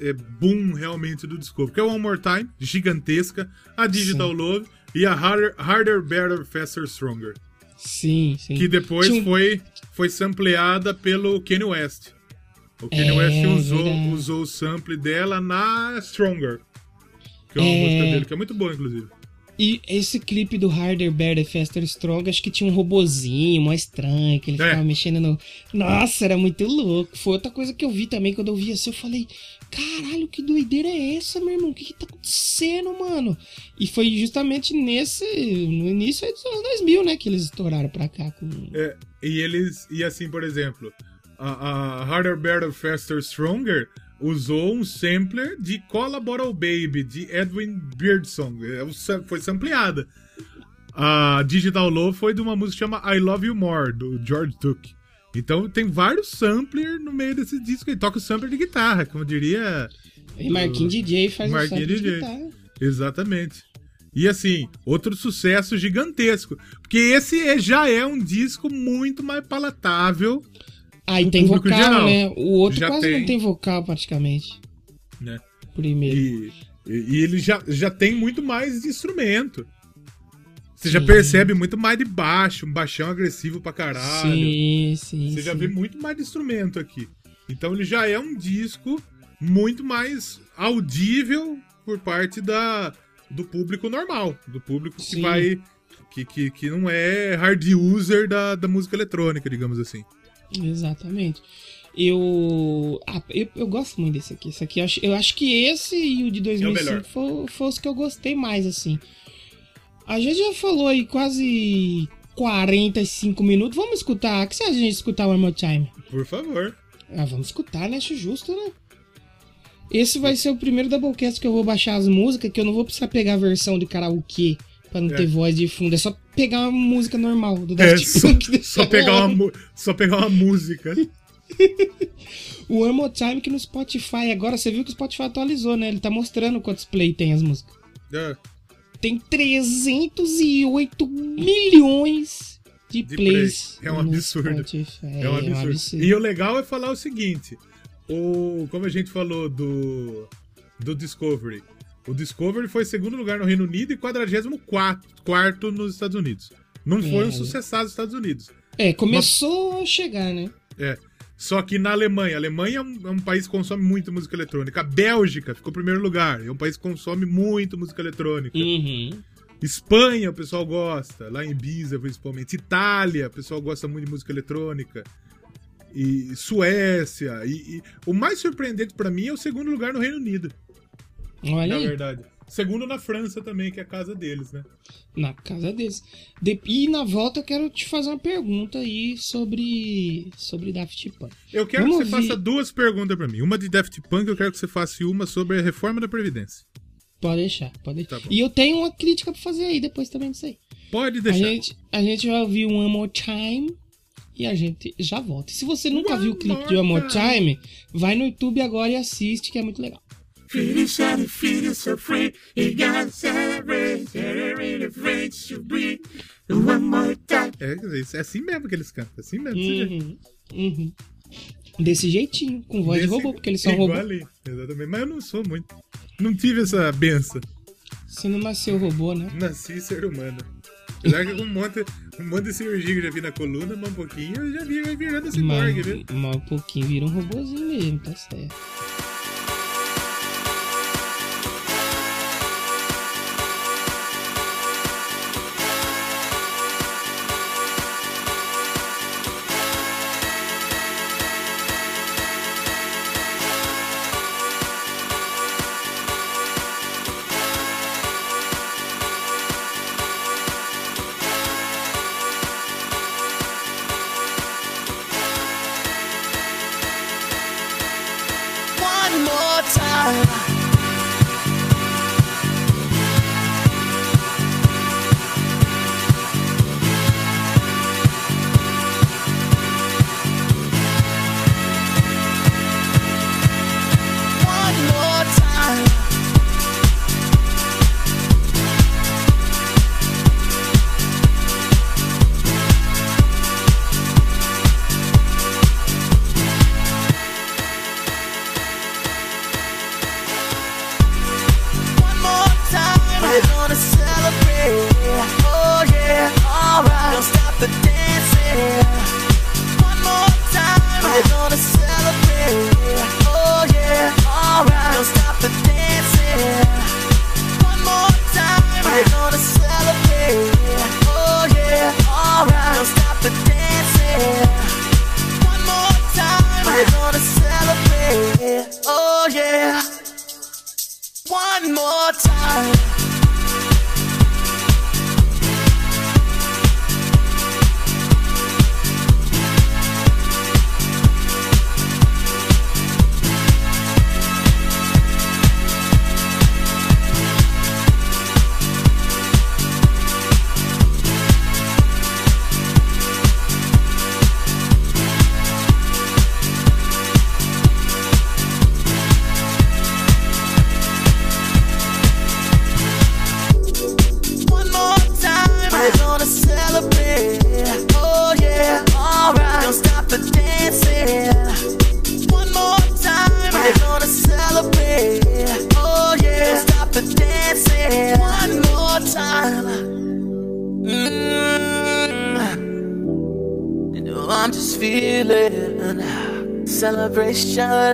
é, boom realmente do Discovery. Que é o One More Time, gigantesca, a Digital Love e a Harder, Harder Better, Faster, Stronger. Sim, sim. Que depois foi, foi sampleada pelo Kanye West. O Kanye É, West usou, verdade. usou o sample dela na Stronger. Que é uma É. música dele, que é muito boa, inclusive. E esse clipe do Harder, Better, Faster, Strong, acho que tinha um robozinho mó estranho, que ele É. ficava mexendo no... Nossa, era muito louco. Foi outra coisa que eu vi também, quando eu vi assim, eu falei... Caralho, que doideira é essa, meu irmão? O que que tá acontecendo, mano? E foi justamente nesse... No início dos anos 2000, né? Que eles estouraram pra cá com... É, e eles. E assim, por exemplo, a, a Harder, Better, Faster, Stronger, usou um sampler de Collaboral Baby, de Edwin Beardson. É, foi sampleada. A Digital Love foi de uma música que chama I Love You More, do George Duke. Então tem vários samplers no meio desse disco. Ele toca o sampler de guitarra, como diria. E Marquinhos DJ faz Marquinhos o DJ. de guitarra. Exatamente. E assim, outro sucesso gigantesco. Porque esse é, já é um disco muito mais palatável. Ah, e tem vocal, né? O outro já quase tem. não tem vocal praticamente. Né? Primeiro. E, e, ele já, já tem muito mais instrumento. Você sim. já percebe muito mais de baixo, um baixão agressivo pra caralho. Sim, sim. Você sim. já vê muito mais de instrumento aqui. Então ele já é um disco muito mais audível por parte da, do público normal, do público Sim. que vai. Que, que, que não é hard user da, da música eletrônica, digamos assim. Exatamente. Eu, ah, eu, eu, gosto muito desse aqui. Esse aqui eu acho, eu acho que esse e o de 2005 é foi, foi os que eu gostei mais, assim. A gente já falou aí quase 45 minutos. Vamos escutar. O que de a gente escutar One More Time? Por favor. Ah, vamos escutar, né? Acho justo, né? Esse vai ser o primeiro Doublecast que eu vou baixar as músicas, que eu não vou precisar pegar a versão de karaokê pra não é. ter voz de fundo. É só pegar uma música normal do Daft é, só, só, pegar uma, só pegar uma música. [LAUGHS] o One More Time que no Spotify, agora você viu que o Spotify atualizou, né? Ele tá mostrando quantos play tem as músicas. É. Tem 308 milhões de, de plays. Play. É um absurdo. É, é, um absurdo. é um absurdo. E o legal é falar o seguinte: o, como a gente falou do, do Discovery, o Discovery foi segundo lugar no Reino Unido e 44 nos Estados Unidos. Não foi é. um sucesso nos Estados Unidos. É, começou Mas, a chegar, né? É. Só que na Alemanha, a Alemanha é um, é um, país que consome muito música eletrônica. A Bélgica ficou em primeiro lugar, é um país que consome muito música eletrônica. Uhum. Espanha, o pessoal gosta, lá em Ibiza principalmente. Itália, o pessoal gosta muito de música eletrônica e Suécia. E, e o mais surpreendente para mim é o segundo lugar no Reino Unido. Olha na aí. verdade. Segundo na França também, que é a casa deles, né? Na casa deles. De... E na volta eu quero te fazer uma pergunta aí sobre sobre Daft Punk. Eu quero Vamos que você ouvir... faça duas perguntas para mim. Uma de Daft Punk, eu quero que você faça uma sobre a reforma da Previdência. Pode deixar, pode deixar. Tá e eu tenho uma crítica para fazer aí depois também disso aí. Pode deixar. A gente, a gente vai ouvir um One More Time e a gente já volta. E se você nunca One viu o clipe de One More Time, vai no YouTube agora e assiste, que é muito legal. Feeling shiny, feeling so free. You gotta celebrate, celebrate, afraid to breathe. One more time. É, é assim mesmo que eles cantam, assim mesmo. Uhum, uhum. Desse jeitinho, com voz Desse, de robô, porque eles são robô. Ali, exatamente. Mas eu não sou muito. Não tive essa benção. Você não nasceu robô, né? Nasci ser humano. Apesar que com um monte, um monte de cirurgia que eu já vi na coluna, mas um pouquinho eu já vi virando cyborg, viu? Mas um pouquinho vira um robôzinho mesmo, tá certo. question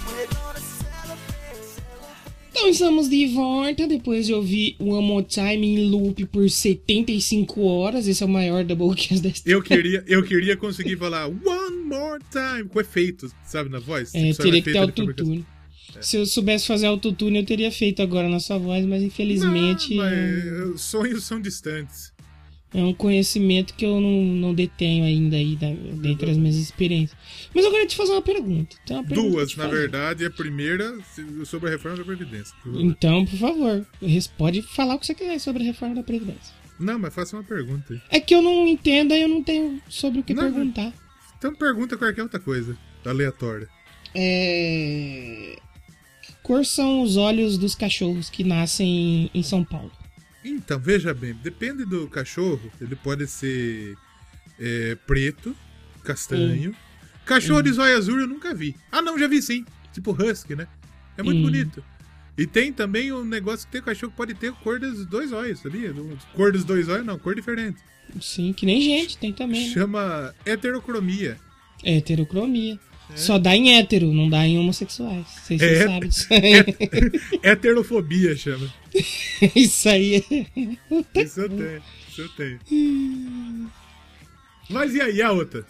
Então estamos de volta depois de ouvir One More Time em loop por 75 horas. Esse é o maior Doublecast da [LAUGHS] história. Eu queria, eu queria conseguir falar one more time com efeito, sabe, na voz. É, Só teria que ter autotune. Se eu soubesse fazer autotune, eu teria feito agora na sua voz, mas infelizmente Não, é, mas sonhos são distantes. É um conhecimento que eu não, não detenho ainda aí da, dentre as minhas experiências. Mas eu queria te fazer uma pergunta. Uma pergunta Duas, na verdade, a primeira sobre a reforma da Previdência. Então, por favor, pode falar o que você quiser sobre a reforma da Previdência. Não, mas faça uma pergunta aí. É que eu não entendo e eu não tenho sobre o que Não, perguntar. Então pergunta qualquer outra coisa, aleatória. É... Que cor são os olhos dos cachorros que nascem em São Paulo? Então, veja bem, depende do cachorro, ele pode ser é, preto, castanho. Cachorro de zóio azul eu nunca vi. Ah, não, já vi sim. Tipo husky, né? É muito Hum. bonito. E tem também um negócio que tem cachorro que pode ter cor dos dois olhos, sabia? Cor dos dois olhos, não, cor diferente. Sim, que nem gente, tem também. Né? Chama heterocromia. É heterocromia. Só dá em hétero, não dá em homossexuais. Sei se É, você sabe disso [LAUGHS] aí. Heterofobia chama. [LAUGHS] Isso aí é. Isso eu tenho, isso eu tenho. Mas e aí, a outra?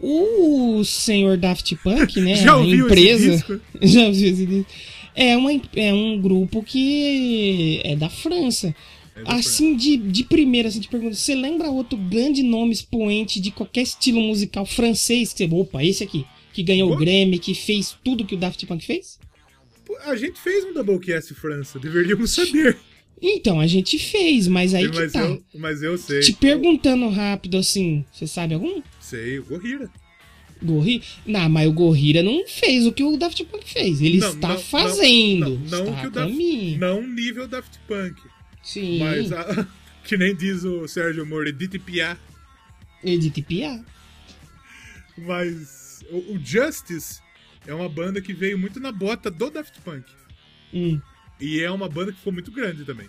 O senhor Daft Punk, né? [LAUGHS] Já ouviu esse empresa. disco? Já ouviu esse disco? É, uma, é um grupo que é da França. É assim, de, de primeira, assim, te pergunto, você lembra outro grande nome expoente de qualquer estilo musical francês? Que você, opa, esse aqui, que ganhou o. Grammy, que fez tudo que o Daft Punk fez? Pô, A gente fez um Doublecast França, deveríamos saber. Então, a gente fez, mas aí que mas, tá. eu, mas eu sei. Te perguntando rápido assim, você sabe algum? Sei, o Gorrira. Gorri? Não, mas o Gorrira não fez o que o Daft Punk fez. Ele Não, está não, fazendo. Não, não está que o Daft, não nível Daft Punk. Sim. Mas a- [LAUGHS] que nem diz o Sérgio Moro, Edith Piaf. Edith Piaf. Mas o, o Justice é uma banda que veio muito na bota do Daft Punk. Hum. E é uma banda que ficou muito grande também.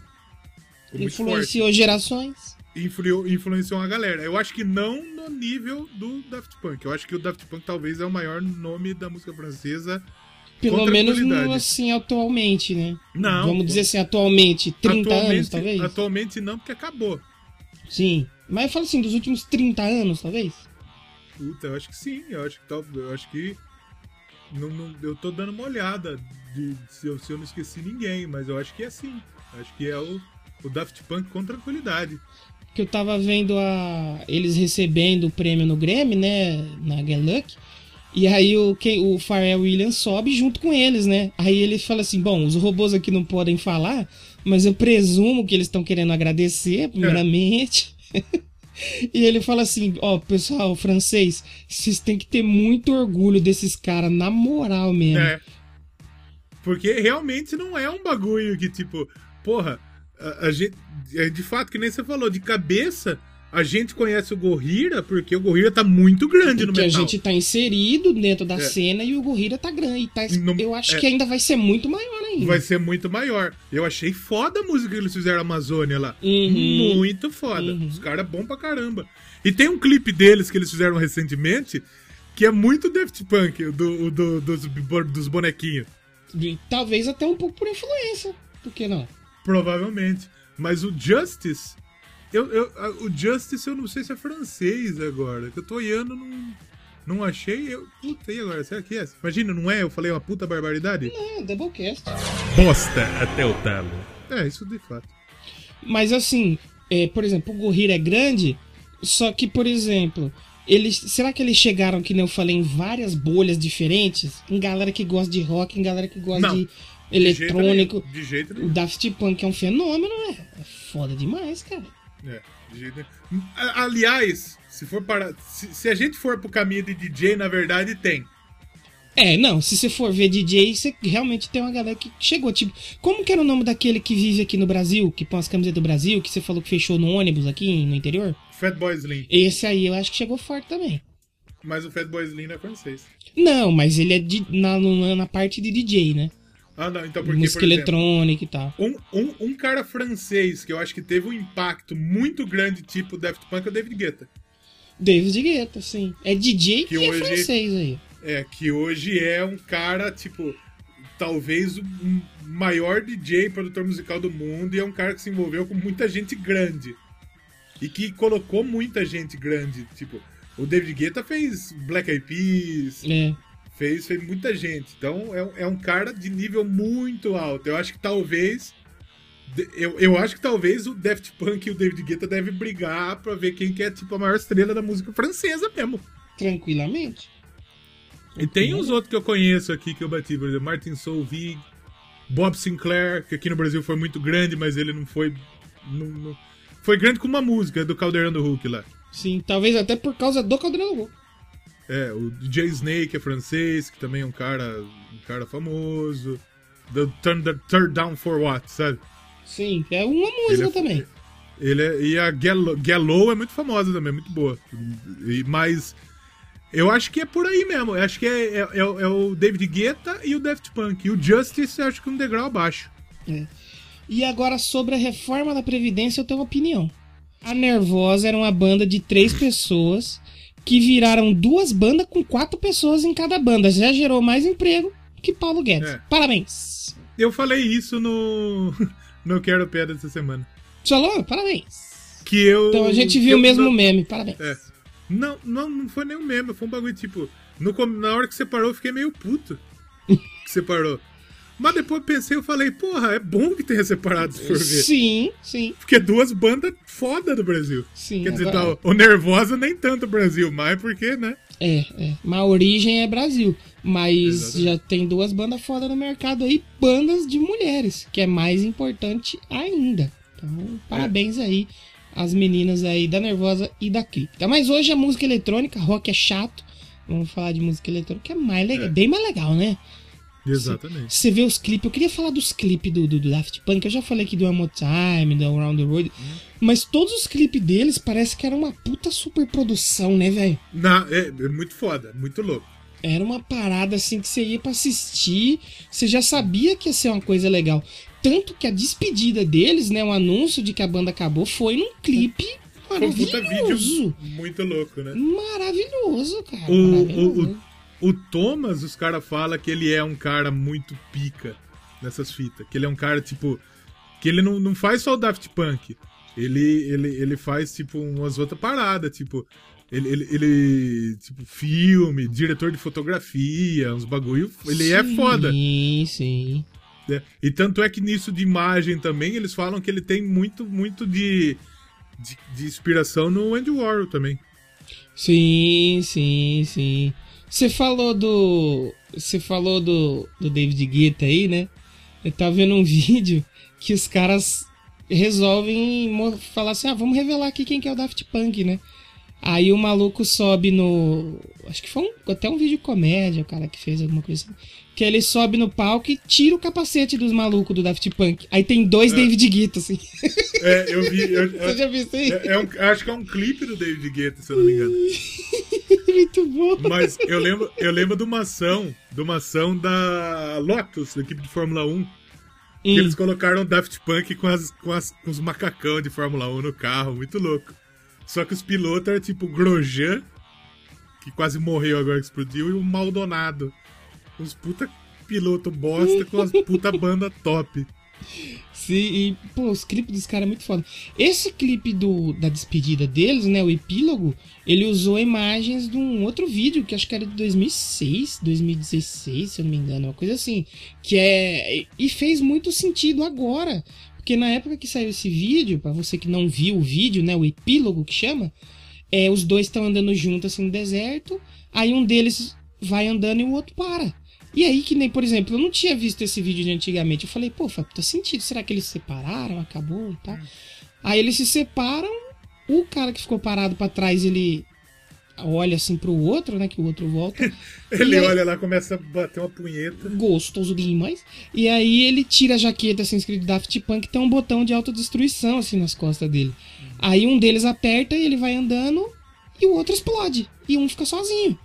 Ficou Influenciou gerações. Influ, influenciou uma galera. Eu acho que não no nível do Daft Punk. Eu acho que o Daft Punk talvez é o maior nome da música francesa. Pelo menos no, assim, atualmente, né? Não. Vamos dizer assim, atualmente, 30 anos, talvez? Atualmente não, porque acabou. Sim. Mas eu falo assim, dos últimos 30 anos, talvez? Puta, eu acho que sim. Eu acho que tal, eu acho que não, não- eu tô dando uma olhada de se eu, se eu não esqueci ninguém, mas eu acho que é sim. Eu acho que é o, o Daft Punk com tranquilidade. que eu tava vendo a eles recebendo o prêmio no Grammy, né, na Get Lucky, e aí o, quem, o Pharrell Williams sobe junto com eles, né? Aí ele fala assim, bom, os robôs aqui não podem falar, mas eu presumo que eles estão querendo agradecer, primeiramente. [LAUGHS] e ele fala assim, ó, pessoal francês, vocês têm que ter muito orgulho desses caras, na moral mesmo. É. Porque realmente não é um bagulho que, tipo, porra, a, a gente. é De fato, que nem você falou, de cabeça, a gente conhece o Gorrira porque o Gorrira tá muito grande no Porque a metal. gente tá inserido dentro da É. cena e o Gorrira tá grande. Tá, Não- eu acho é. que ainda vai ser muito maior ainda. Vai ser muito maior. Eu achei foda a música que eles fizeram Amazônia lá. Uhum. Muito foda. Uhum. Os caras é bom pra caramba. E tem um clipe deles que eles fizeram recentemente que é muito Daft Punk, o do, do- dos, dos bonequinhos. E talvez até um pouco por influência. Por que não? Provavelmente. Mas o Justice. Eu, eu- o Justice eu não sei se é francês agora. Que eu tô olhando, não, não achei. Eu, puta, e agora? Será que é? Imagina, não é? Eu falei uma puta barbaridade? É, Doublecast. Bosta até o talo. É, isso de fato. Mas assim, é, por exemplo, o Gorrira é grande, só que, por exemplo, eles. Será que eles chegaram, que nem eu falei, em várias bolhas diferentes? Em galera que gosta de rock, em galera que gosta Não. de eletrônico. De jeito O nenhum. Daft Punk é um fenômeno, né? É foda demais, cara. É, de jeito Aliás, se for para. Se, se a gente for pro caminho de DJ, na verdade tem. É, não, se você for ver DJ, você realmente tem uma galera que chegou, tipo, como que era o nome daquele que vive aqui no Brasil, que põe as camisetas do Brasil, que você falou que fechou no ônibus aqui no interior? Fatboy Slim. Esse aí eu acho que chegou forte também. Mas o Fatboy Slim não é francês. Não, mas ele é de, na, na parte de DJ, né? Ah, não. Então porque. Música por exemplo, eletrônica e tal. Um, um, um cara francês que eu acho que teve um impacto muito grande, tipo Daft Punk, é o David Guetta. David Guetta, sim. É DJ Que é hoje- francês aí. É, que hoje é um cara, tipo, talvez o maior DJ, produtor musical do mundo, e é um cara que se envolveu com muita gente grande. E que colocou muita gente grande. Tipo, o David Guetta fez Black Eyed Peas, É. fez, fez muita gente. Então é, um- é um cara de nível muito alto. Eu acho que talvez. Eu, eu acho que talvez o Daft Punk e o David Guetta devem brigar pra ver quem que é tipo a maior estrela da música francesa mesmo. Tranquilamente. E tem uns outros que eu conheço aqui que eu bati, por exemplo, Martin Solveig, Bob Sinclair, que aqui no Brasil foi muito grande, mas ele não foi. não- não- foi grande com uma música do Caldeirão do Hulk lá. Sim, talvez até por causa do Caldeirão do Hulk. É, o DJ Snake é francês, que também é um cara, um cara famoso. The Turn, the Turn Down for What, sabe? Sim, é uma música Ele é- também. Ele é, e a Gallo, Gallow é muito famosa também, muito boa. E, mas eu acho que é por aí mesmo. Eu acho que é, é, é o- é o David Guetta e o Daft Punk. E o Justice eu acho que um degrau abaixo. E agora sobre a reforma da Previdência, eu tenho uma opinião. A Nervosa era uma banda de três [LAUGHS] pessoas que viraram duas bandas com quatro pessoas em cada banda. Já gerou mais emprego que Paulo Guedes. É. Parabéns. Eu falei isso no, [LAUGHS] no Quero Pedra dessa semana. Falou? Parabéns. Que eu. Então a gente viu o mesmo meme. Parabéns. É. Não, não, não foi nem um meme, foi um bagulho tipo. No, na hora que você parou, eu fiquei meio puto. [LAUGHS] que você parou. Mas depois pensei, eu falei, porra, é bom que tenha separado se for ver. Sim, sim, Porque é duas bandas foda do Brasil. sim. Quer dizer, tá, o Nervosa nem tanto Brasil, mas porque, né? É, é. Mas a origem é Brasil. Mas Exatamente. já tem duas bandas foda no mercado aí, bandas de mulheres, que é mais importante ainda. Então, parabéns aí às meninas aí da Nervosa e da Cripta. Mas hoje a música eletrônica, rock é chato. Vamos falar de música eletrônica, que é mais legal, É. bem mais legal, né? Exatamente. Você vê os clipes. Eu queria falar dos clipes do, do, do Daft Punk. Eu já falei aqui do One More Time, do Around the World. Hum. Mas todos os clipes deles parece que era uma puta super produção, né, velho? É, é muito foda, muito louco. Era uma parada assim que você ia pra assistir, você já sabia que ia ser uma coisa legal. Tanto que a despedida deles, né, o anúncio de que a banda acabou, foi num clipe maravilhoso. Foi um puta vídeo muito louco, né? Maravilhoso, cara. O, maravilhoso. o, o, o Thomas, os caras falam que ele é um cara muito pica nessas fitas. Que ele é um cara, tipo. Que ele não, não faz só o Daft Punk. Ele, ele, ele faz, tipo, umas outras paradas, tipo. Ele, ele, ele, tipo, filme, diretor de fotografia, uns bagulho. Ele é sim, é foda. Sim, sim. É, e tanto é que nisso de imagem também, eles falam que ele tem muito, muito de, de, de inspiração no Andy Warhol também. Sim, sim, sim. Você falou do. Você falou do, do David Guetta aí, né? Eu tava vendo um [LAUGHS] vídeo que os caras resolvem falar assim: ah, vamos revelar aqui quem que é o Daft Punk, né? Aí o maluco sobe no. Acho que foi um, até um vídeo comédia, o cara que fez alguma coisa assim. Que ele sobe no palco e tira o capacete dos malucos do Daft Punk. Aí tem dois é. David Guetta, assim. É, eu vi. Eu, [LAUGHS] Você já viu isso aí? É, é um, acho que é um clipe do David Guetta, se eu não me engano. [LAUGHS] Muito bom. Mas eu lembro, eu lembro de uma ação, de uma ação da Lotus, da equipe de Fórmula 1. Que eles colocaram o Daft Punk com, as, com, as, com os macacão de Fórmula 1 no carro, muito louco. Só que os pilotos eram tipo Grosjean, que quase morreu agora que explodiu, e o Maldonado. Uns puta piloto bosta com as puta banda top. Sim, e, pô, os clipes dos caras é muito foda. Esse clipe do, da despedida deles, né, o epílogo, ele usou imagens de um outro vídeo, que acho que era de 2006, 2016, se eu não me engano, uma coisa assim. Que é. E fez muito sentido agora. Porque na época que saiu esse vídeo, para você que não viu o vídeo, né, o epílogo que chama, é, os dois estão andando juntos assim no deserto, aí um deles vai andando e o outro para. E aí que nem, por exemplo, eu não tinha visto esse vídeo de antigamente, eu falei, pô, faz puta sentido, será que eles se separaram, acabou e tal? Aí eles se separam, o cara que ficou parado para trás, ele olha assim pro outro, né? Que o outro volta. [LAUGHS] ele olha lá, começa a bater uma punheta. Gostoso demais. E aí ele tira a jaqueta assim, escrito Daft Punk, tem um botão de autodestruição assim nas costas dele. Aí um deles aperta e ele vai andando e o outro explode. E um fica sozinho.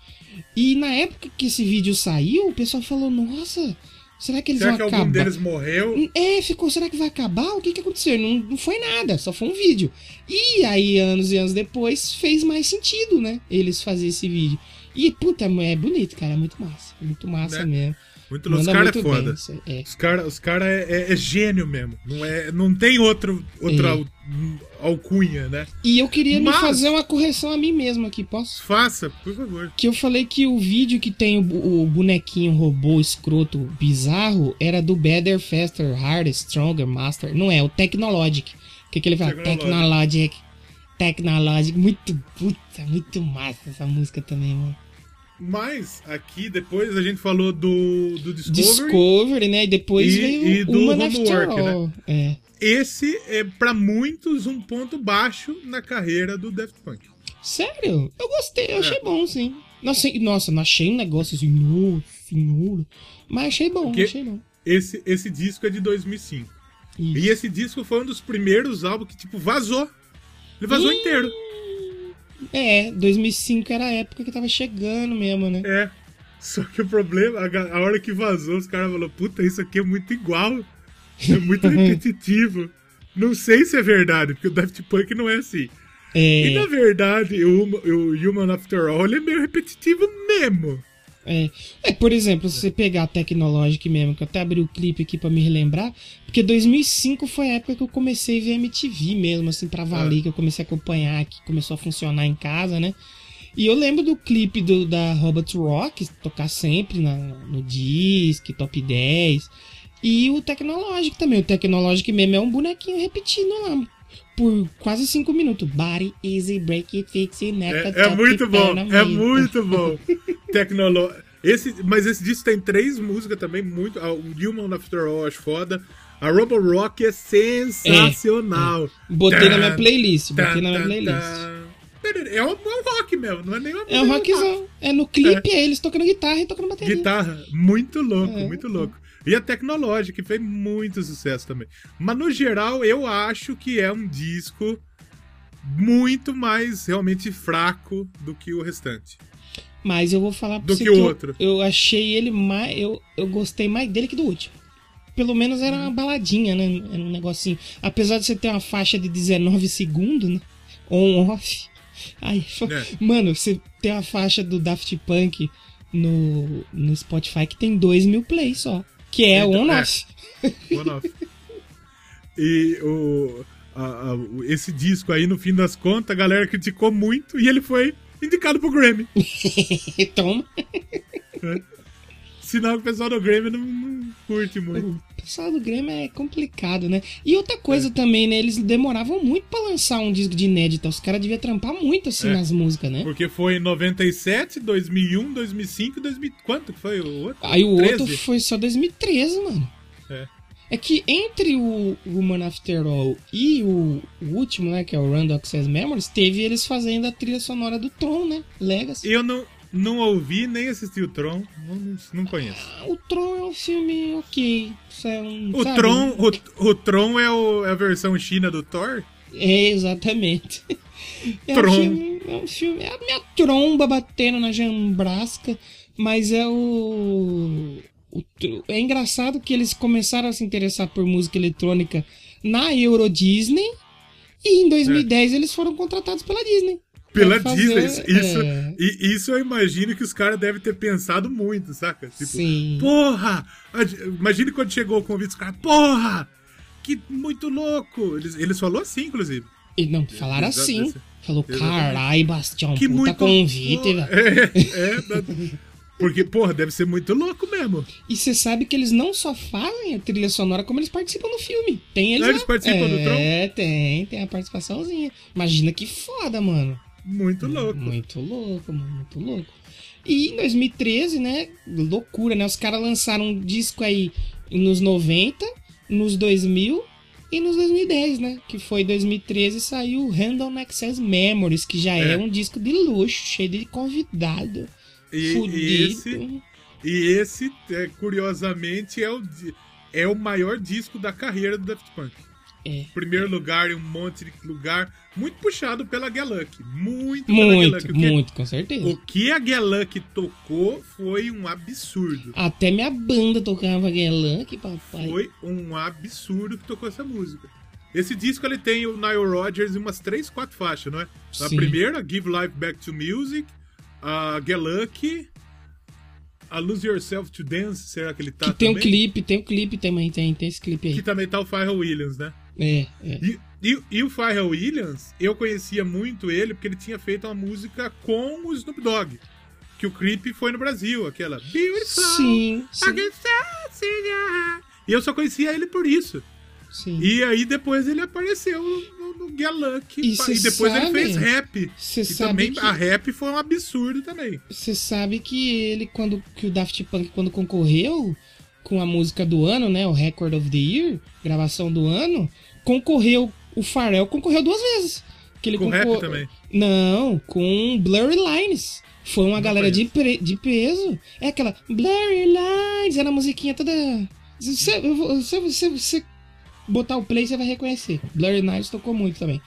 E na época que esse vídeo saiu, o pessoal falou: Nossa, Será que eles será vão que acabar? algum deles morreu? É, ficou. Será que vai acabar? O que, que aconteceu? Não, não foi nada, só foi um vídeo. E aí, anos e anos depois, fez mais sentido, né? Eles fazerem esse vídeo. E, puta, é bonito, cara. É muito massa. Muito massa né? mesmo. Muito louco. Os caras é foda. é. Os caras cara é, é, é, gênio mesmo. Não, é, não tem outro, outra é. Alcunha, né? E eu queria Mas... me fazer uma correção a mim mesmo aqui, posso? Faça, por favor. Que eu falei que o vídeo que tem o, o bonequinho robô escroto bizarro era do Better, Faster, Harder, Stronger, Master. Não é, o Technologic. O que, que ele fala? Technologic. Technologic. Muito puta, muito massa essa música também, mano. Mas aqui depois a gente falou do, do Discovery. Discovery, né? E depois e, veio e do Homework, né? É. Esse é para muitos um ponto baixo na carreira do Daft Punk. Sério? Eu gostei, eu é. achei bom, sim. Nossa, nossa, não achei um negócio assim, nossa senhora. Mas achei bom, Porque achei bom. Esse, esse disco é de 2005. Isso. E esse disco foi um dos primeiros álbuns que, tipo, vazou. Ele vazou Ih. inteiro. É, 2005 era a época que tava chegando mesmo, né? É. Só que o problema, a, a hora que vazou, os caras falaram: puta, isso aqui é muito igual. É muito repetitivo. Não sei se é verdade, porque o Daft Punk não é assim. É... E na verdade, o, o Human After All é meio repetitivo mesmo. É. é, por exemplo, se você pegar a Tecnologic mesmo, que eu até abri o clipe aqui para me relembrar, porque 2005 foi a época que eu comecei a ver MTV mesmo, assim, pra valer, é. que eu comecei a acompanhar, que começou a funcionar em casa, né? E eu lembro do clipe do, da Robot Rock, tocar sempre na, no disc, top 10. E o Tecnologic também. O Tecnologic mesmo é um bonequinho repetindo lá por quase 5 minutos. Body, easy, break it, fix it, neck, É, é muito bom, é muito bom. Tecnolo... Esse, mas esse disco tem três músicas também, muito. O Human After All acho foda. A Robo Rock é sensacional. É, é. Botei tá, na minha playlist. Botei tá, na minha playlist. Tá, É um, é rock mesmo, não é nem uma É um rockzão. É no clipe, é. eles tocando guitarra e tocando bateria. Guitarra, muito louco, é. muito louco. E a tecnológica, que fez muito sucesso também. Mas no geral, eu acho que é um disco muito mais realmente fraco do que o restante. Mas eu vou falar pra do você que o outro. Eu, eu, achei ele mais. Eu, eu gostei mais dele que do último. Pelo menos era uma baladinha, né? Era um negocinho. Apesar de você ter uma faixa de 19 segundos, né? On-off. Aí, é. Mano, você tem uma faixa do Daft Punk no, no Spotify que tem 2 mil plays só. Que é então, on-off. É. [LAUGHS] E o, a, a, esse disco aí, no fim das contas, a galera criticou muito e ele foi indicado pro Grammy. [LAUGHS] Toma. É. Sinal que o pessoal do Grammy não, não, curte muito. O pessoal do Grammy é complicado, né? E outra coisa é. também, né? Eles demoravam muito pra lançar um disco de inédita. Os caras deviam trampar muito assim é. nas músicas, né? Porque foi em 97, 2001, 2005 2000. Quanto que foi o outro? Aí o 13? outro foi só 2013, mano. É. É que entre o Woman After All e o, o último, né, que é o Random Access Memories, teve eles fazendo a trilha sonora do Tron, né? Legacy. Eu não, não ouvi nem assisti o Tron, não, não conheço. Ah, o Tron é um filme ok. É um, o, Tron, o, o Tron é, o, é a versão China do Thor? É, exatamente. [LAUGHS] É Tron. Um filme, é um filme. É a minha tromba batendo na jambrasca, mas é o é engraçado que eles começaram a se interessar por música eletrônica na Euro Disney e em 2010 é. eles foram contratados pela Disney. Pela fazer, Disney, isso, é... isso eu imagino que os caras devem ter pensado muito, saca? Tipo, Sim. porra! Imagine quando chegou o convite, os caras, porra! Que muito louco! Eles, eles falaram assim, inclusive. E não, falaram assim. Falou, carai, Bastião, que puta muito convite, velho. É, é, porque, porra, deve ser muito louco mesmo. E você sabe que eles não só fazem a trilha sonora, como eles participam no filme. Tem eles. Ah, eles participam é, do Tron? É, tem, tem a participaçãozinha. Imagina que foda, mano. Muito louco. Muito louco, muito louco. E em 2013, né? Loucura, né? Os caras lançaram um disco aí nos 90, nos 2000 e nos 2010, né? Que foi 2013 saiu Random Access Memories, que já é, é um disco de luxo, cheio de convidado. E, e esse, e esse é, curiosamente, é o, é o maior disco da carreira do Daft Punk. É. Primeiro lugar em um monte de lugar. Muito puxado pela Geluck. Muito, muito, que, muito, com certeza. O que a Geluck tocou foi um absurdo. Até minha banda tocava Geluck, papai. Foi um absurdo que tocou essa música. Esse disco ele tem o Nile Rodgers em umas 3, 4 faixas, não é? A Sim. primeira, Give Life Back to Music a Get Lucky, a Lose Yourself to Dance, será que ele tá que tem também? um clipe, tem um clipe também, tem, tem esse clipe aí. Que também tá o Pharrell Williams, né? É, é. E, e, e, o Pharrell Williams, eu conhecia muito ele porque ele tinha feito uma música com o Snoop Dogg. Que o clipe foi no Brasil, aquela Beautiful. Sim, sim. E eu só conhecia ele por isso. Sim. E aí depois ele apareceu no, no Get Lucky. E, e depois sabe, ele fez rap. E também que... a rap foi um absurdo também. Você sabe que ele, quando que o Daft Punk, quando concorreu com a música do ano, né? O Record of the Year, gravação do ano, concorreu. O Pharrell concorreu duas vezes. Que ele com concor... rap também? Não, com Blurry Lines. Foi uma Não galera de, pre... de peso. É aquela Blurry Lines, era a musiquinha toda. Você, você, botar o play você vai reconhecer. Blurry Nights tocou muito também. Tá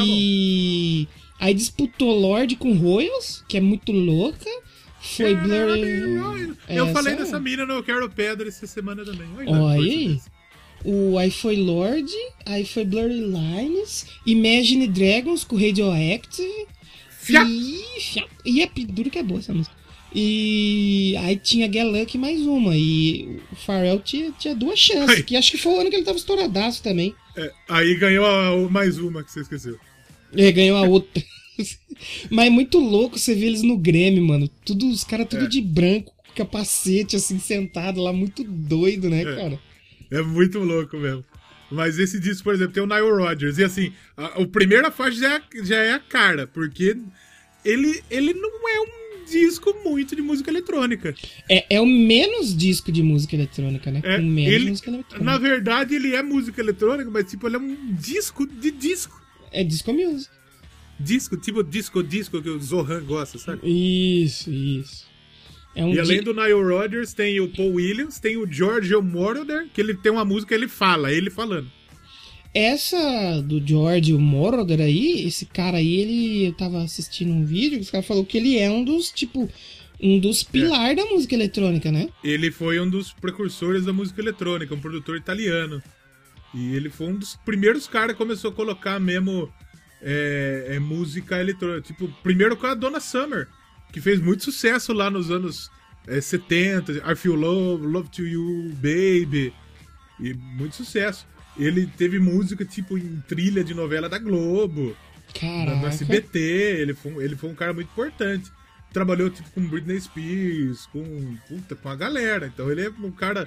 e bom. aí disputou Lorde com Royals, que é muito louca. Foi Blurry. Eu falei dessa mina no Quero Pedra essa semana também. Olha aí. O, aí foi Lorde, aí foi Blurry Lines, Imagine Dragons com Radioactive. Fiap. E, e é duro que é boa essa música. E aí tinha Galunk mais uma. E o Pharrell tinha, tinha duas chances. Aí. Que acho que foi o ano que ele tava estouradaço também. É, aí ganhou a, mais uma que você esqueceu. É, ganhou a outra. [LAUGHS] Mas é muito louco você ver eles no Grêmio, mano. Tudo, os caras tudo é. de branco, capacete, assim, sentado lá, muito doido, né, é. cara? É muito louco mesmo. Mas esse disco, por exemplo, tem o Nile Rodgers. E assim, a, a primeira faixa já é, já é a cara, porque ele, ele não é um disco muito de música eletrônica. É, é o menos disco de música eletrônica, né? É, menos ele, música eletrônica. Na verdade, ele é música eletrônica, mas tipo, ele é um disco de disco. É disco music. disco, tipo disco disco que o Zohan gosta, sabe? Isso, isso. É um e além do Nile Rodgers, tem o Paul Williams, tem o George Moroder, que ele tem uma música que ele fala, ele falando. Essa do George Moroder aí, esse cara aí, ele eu tava assistindo um vídeo, os cara falou que ele é um dos, tipo, um dos pilares é. da música eletrônica, né? Ele foi um dos precursores da música eletrônica, um produtor italiano. E ele foi um dos primeiros caras que começou a colocar mesmo é, é, música eletrônica. Tipo, primeiro com a Donna Summer, que fez muito sucesso lá nos anos é, 70. I Feel Love, Love to You, Baby. E muito sucesso. Ele teve música, tipo, em trilha de novela da Globo. Caraca. No SBT. Ele foi, ele foi um cara muito importante. Trabalhou, tipo, com Britney Spears, com, puta, com a galera. Então ele é um cara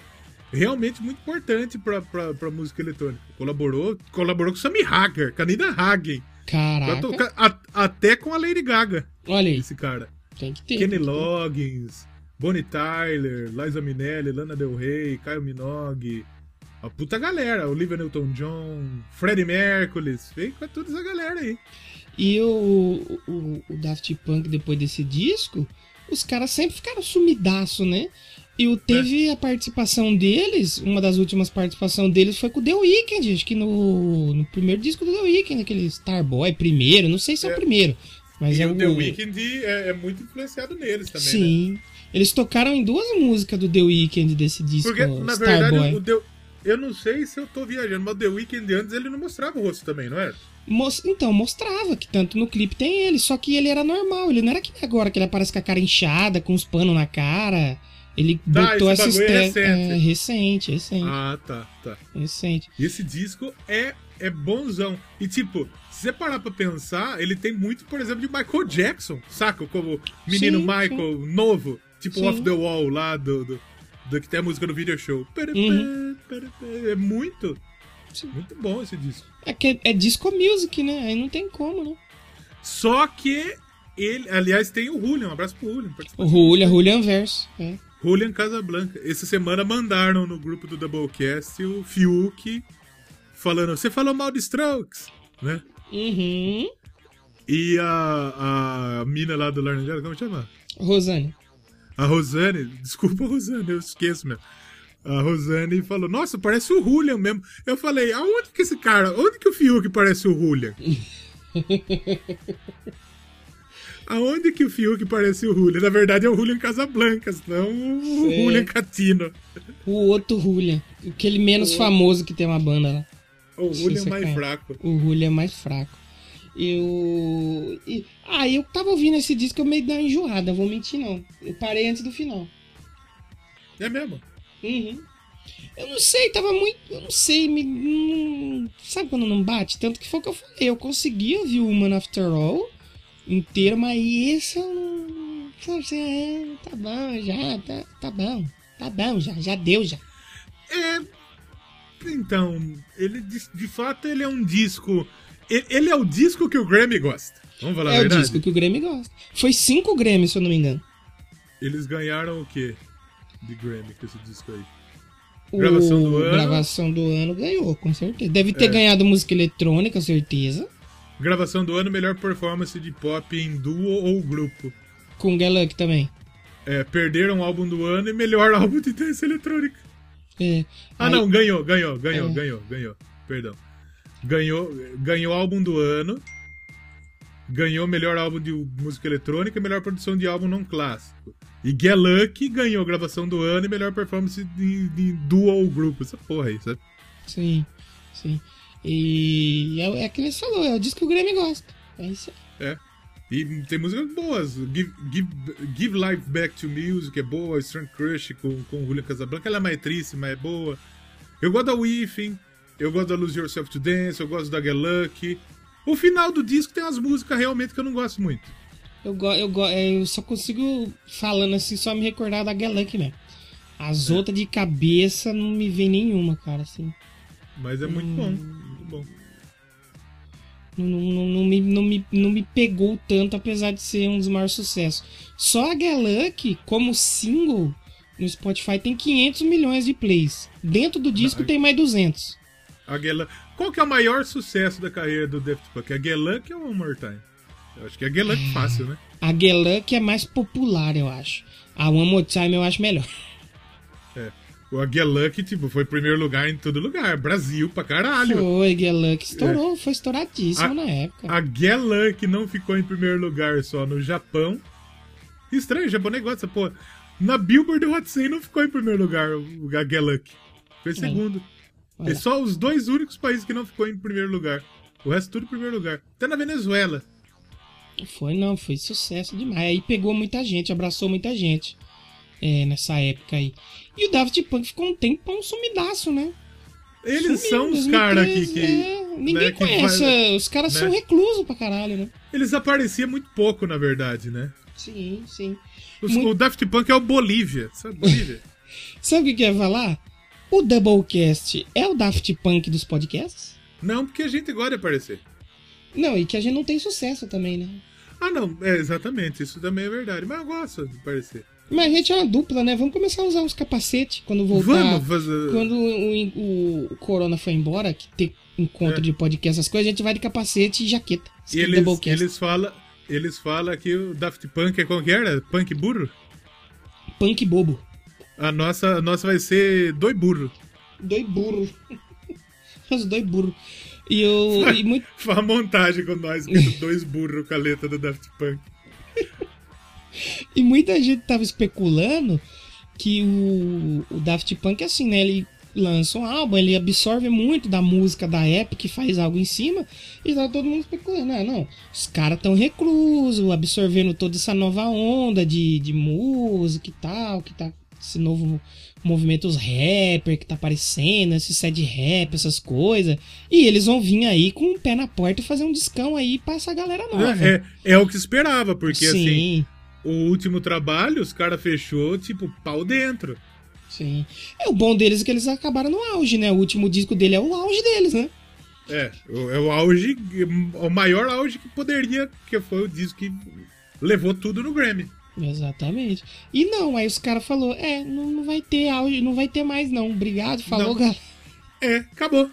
realmente muito importante pra, pra, pra música eletrônica. Colaborou, colaborou com Sammy Hagar, Canida Hagen. Caraca. Até com a Lady Gaga. Olha aí. Esse cara. Tem que ter. Kenny Loggins, Bonnie Tyler, Liza Minnelli, Lana Del Rey, Caio Minogue. A puta galera, Olivia Newton-John, Freddie Mercury, vem com toda essa galera aí. E o, o, o Daft Punk, depois desse disco, os caras sempre ficaram sumidaço, né? E o, teve é. a participação deles, uma das últimas participações deles foi com o The Weeknd, acho que no, no primeiro disco do The Weeknd, aquele Starboy, primeiro, não sei se é, é o primeiro. Mas e é o The Weeknd é, é, muito influenciado neles também, Sim. Né? Eles tocaram em duas músicas do The Weeknd desse disco, Porque, na Starboy. verdade, o The, eu não sei se eu tô viajando, mas o The Weeknd antes ele não mostrava o rosto também, não era? Então, mostrava que tanto no clipe tem ele, só que ele era normal, ele não era que agora que ele aparece com a cara inchada, com os panos na cara. Ele tá, botou essa estética. É recente. É, recente, recente. Ah, tá, tá. Recente. E esse disco é, é bonzão. E tipo, se você parar pra pensar, ele tem muito, por exemplo, de Michael Jackson, saca? Como menino sim, Michael, sim. novo. Tipo sim. Off the Wall lá do, do do que tem a música no video show. Uhum. É muito. Muito bom esse disco. É que é disco music, né? Aí não tem como, né? Só que ele, aliás, tem o Julian, um abraço pro Julian. O Julian, Julian Verso. É. Julian Casablanca. Essa semana mandaram no grupo do Doublecast o Fiuk falando: Você falou mal de Strokes, né? Uhum. E a, a mina lá do Laranjada, como chama? Rosane. A Rosane, desculpa, Rosane, eu esqueço mesmo. A Rosane falou: Nossa, parece o Julian mesmo. Eu falei: Aonde que esse cara, onde que o Fiuk parece o Julian? [LAUGHS] Aonde que o Fiuk parece o Julian? Na verdade é o Julian Casablancas, não o Sei. Julian Catino. O outro Julian, aquele menos o... famoso que tem uma banda lá. O Julian mais fraco. O Julian mais fraco. Eu. E, ah, eu tava ouvindo esse disco, eu meio da enjoada, vou mentir não. Eu parei antes do final. É mesmo? Uhum. Eu não sei, tava muito. Eu não sei, me. Não, sabe quando não bate? Tanto que foi o que eu falei. Eu consegui ouvir o Human After All inteiro, mas esse eu não. É, tá bom, já, tá, tá bom. Tá bom, já, já deu já. É. Então, ele de, de fato ele é um disco ele é o disco que o Grammy gosta. Vamos falar é a verdade. É o disco que o Grammy gosta. Foi cinco Grammy, se eu não me engano. Eles ganharam o quê de Grammy com esse disco aí? O... Gravação do ano. Gravação do ano ganhou, com certeza. Deve ter é. ganhado música eletrônica, certeza. Gravação do ano, melhor performance de pop em duo ou grupo. Com Gallup também. É, perderam o álbum do ano e melhor [LAUGHS] álbum de dança eletrônica. É. Ah, aí... não, ganhou, ganhou, ganhou, é. ganhou, ganhou. Perdão. Ganhou, ganhou álbum do ano. Ganhou melhor álbum de música eletrônica e melhor produção de álbum não clássico. E Get Lucky ganhou gravação do ano e melhor performance de, de dual grupo. Essa porra aí, sabe? Sim, sim. E é, é que ele falou, é o disco que o Grammy gosta. É isso aí. É. E tem músicas boas. Give, Give, Give Life Back to Music é boa. Strong Crush com, com Julian Casablanca. Ela é mais triste, mas é boa. Eu gosto da Whiffing. Eu gosto da Lose Yourself to Dance, eu gosto da Get Lucky. O final do disco tem umas músicas realmente que eu não gosto muito. Eu, go, eu, go, eu só consigo, falando assim, só me recordar da Get Lucky mesmo. As é. outras de cabeça não me vem nenhuma, cara, assim. Mas é muito hum... bom. Não, não, não, me, não, me, não me pegou tanto, apesar de ser um dos maiores sucessos. Só a Get Lucky, como single, no Spotify tem 500 milhões de plays. Dentro do disco não, tem mais 200. A Qual que é o maior sucesso da carreira do Daft Punk? A Get Lucky ou One More Time? Eu acho que é Geluck fácil, né? A Geluck é mais popular, eu acho. A One More Time eu acho melhor. É. O Geluck, tipo, foi primeiro lugar em todo lugar. Brasil pra caralho. Foi, Geluck estourou, foi estouradíssimo A- na época. A Geluck não ficou em primeiro lugar só no Japão. Estranho, o japonês gosta dessa porra. Na Billboard o Hot 100 não ficou em primeiro lugar, o a Geluck. Foi em segundo. É só os dois únicos países que não ficou em primeiro lugar. O resto tudo em primeiro lugar. Até na Venezuela. Foi não, foi sucesso demais. Aí pegou muita gente, abraçou muita gente. É, nessa época aí. E o Daft Punk ficou um tempão sumidaço, né? Eles Sumiu, são os 2013, caras que, que é, ninguém né, conhece. faz- Os caras né? são reclusos pra caralho, né? Eles apareciam muito pouco, na verdade, né? Sim, sim. Os- Muito- O Daft Punk é o Bolívia. Sabe Bolívia? [LAUGHS] Sabe o que que eu ia falar? O Doublecast é o Daft Punk dos podcasts? não, porque a gente gosta de aparecer. Não, e que a gente não tem sucesso também, né? Ah, não. É, exatamente. Isso também é verdade. Mas eu gosto de aparecer. Mas a gente é uma dupla, né? Vamos começar a usar os capacetes quando voltar. Vamos fazer... Quando o, o- o Corona foi embora, que ter encontro É. de podcast, essas coisas, a gente vai de capacete e jaqueta. E eles, Doublecast. eles falam eles fala que o Daft Punk é como que era? Punk burro? Punk bobo. A nossa, a nossa vai ser dois burros. Dois burros. [LAUGHS] Os dois burros. E, eu, e [LAUGHS] muito, Faz a montagem com nós, [LAUGHS] dois burros com a letra do Daft Punk. E muita gente tava especulando que o, o Daft Punk, assim, né? Ele lança um álbum, ele absorve muito da música da época e faz algo em cima. E tá todo mundo especulando. Ah, não. Os caras tão reclusos, absorvendo toda essa nova onda de, de música e tal, que tá. Esse novo movimento, os rapper que tá aparecendo, esse set rap, essas coisas. E eles vão vir aí com o pé na porta e fazer um discão aí pra essa galera nova. É, é o que esperava, porque assim, Sim. O último trabalho, os caras fechou, tipo, pau dentro. Sim. É o bom deles é que eles acabaram no auge, né? O último disco dele é o auge deles, né? É, é o auge, o maior auge que poderia, que foi o disco que levou tudo no Grammy. Exatamente. E não, aí os caras falou, é, não, não vai ter auge, não vai ter mais não. Obrigado, falou, Não. galera. É, acabou.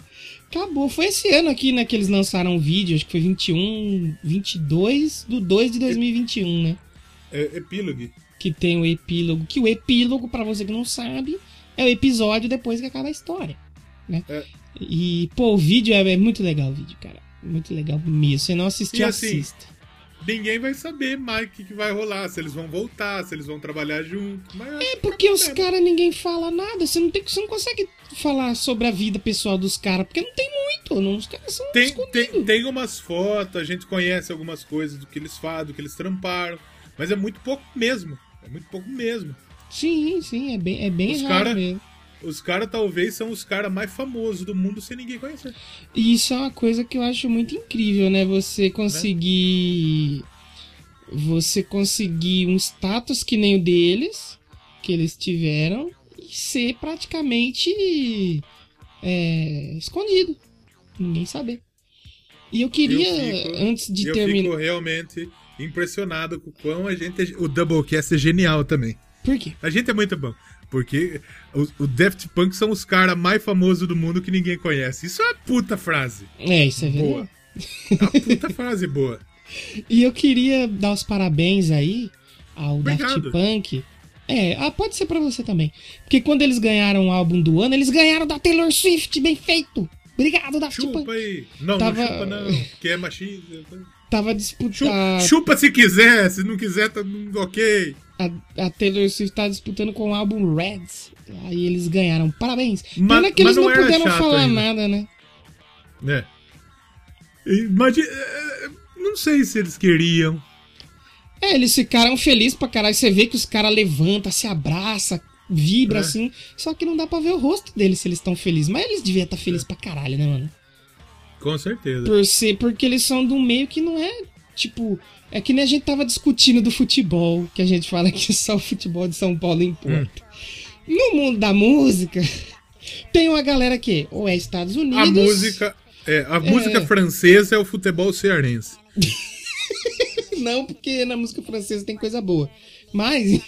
Acabou. Foi esse ano aqui, né, que eles lançaram um vídeo, acho que foi 21, 22 do 2 de 2021, né? É, epílogo. Que tem o epílogo, que o epílogo, pra você que não sabe, é o episódio depois que acaba a história, né? É. E, pô, o vídeo é, é muito legal, o vídeo, cara. Muito legal mesmo. Se não assistiu, E assim, assista. Ninguém vai saber mais o que, que vai rolar, se eles vão voltar, se eles vão trabalhar junto. É porque os caras ninguém fala nada. Você não, tem, você não consegue falar sobre a vida pessoal dos caras, porque não tem muito. Não, os caras são tem, escondidos. tem, tem umas fotos, a gente conhece algumas coisas do que eles fazem, do que eles tramparam. Mas é muito pouco mesmo. É muito pouco mesmo. Sim, sim, é bem, é bem Os raro cara- mesmo. Os caras talvez são os caras mais famosos do mundo sem ninguém conhecer. E isso é uma coisa que eu acho muito incrível, né? Você conseguir. Você conseguir um status que nem o deles, que eles tiveram, e ser praticamente é, escondido. Ninguém saber. E eu queria, Eu fico- antes de eu terminar. fico realmente impressionado com o quão a gente. é- O Doublecast é genial também. Por quê? A gente é muito bom. Porque o, o Daft Punk são os caras mais famosos do mundo que ninguém conhece. Isso é uma puta frase. É, isso é verdade. Boa. É uma puta frase boa. [LAUGHS] E eu queria dar os parabéns aí ao Daft Obrigado. Punk. É, ah, pode ser pra você também. Porque quando eles ganharam o álbum do ano, eles ganharam da Taylor Swift, bem feito. Obrigado, Daft Chupa Punk. aí. Não, Tava- não chupa não. Que é machismo. Tava disputando. chupa se quiser. Se não quiser, tá ok. A, a Taylor Swift tava disputando com o álbum Reds. Aí eles ganharam. Parabéns. Ma- Pena que mas eles não não, era puderam falar ainda. nada, né? É. Imagina. Não sei se eles queriam. É, eles ficaram felizes pra caralho. Você vê que os caras levantam, se abraça, vibra É. assim. Só que não dá pra ver o rosto deles se eles estão felizes. Mas eles deviam estar felizes pra caralho, né, mano? Com certeza. Por ser, porque eles são de um meio que não é, tipo... É que nem a gente tava discutindo do futebol, que a gente fala [LAUGHS] que só o futebol de São Paulo importa. Hum. No mundo da música, tem uma galera que ou é Estados Unidos... A música. É, a música francesa é o futebol cearense. [LAUGHS] Não, porque na música francesa tem coisa boa. Mas...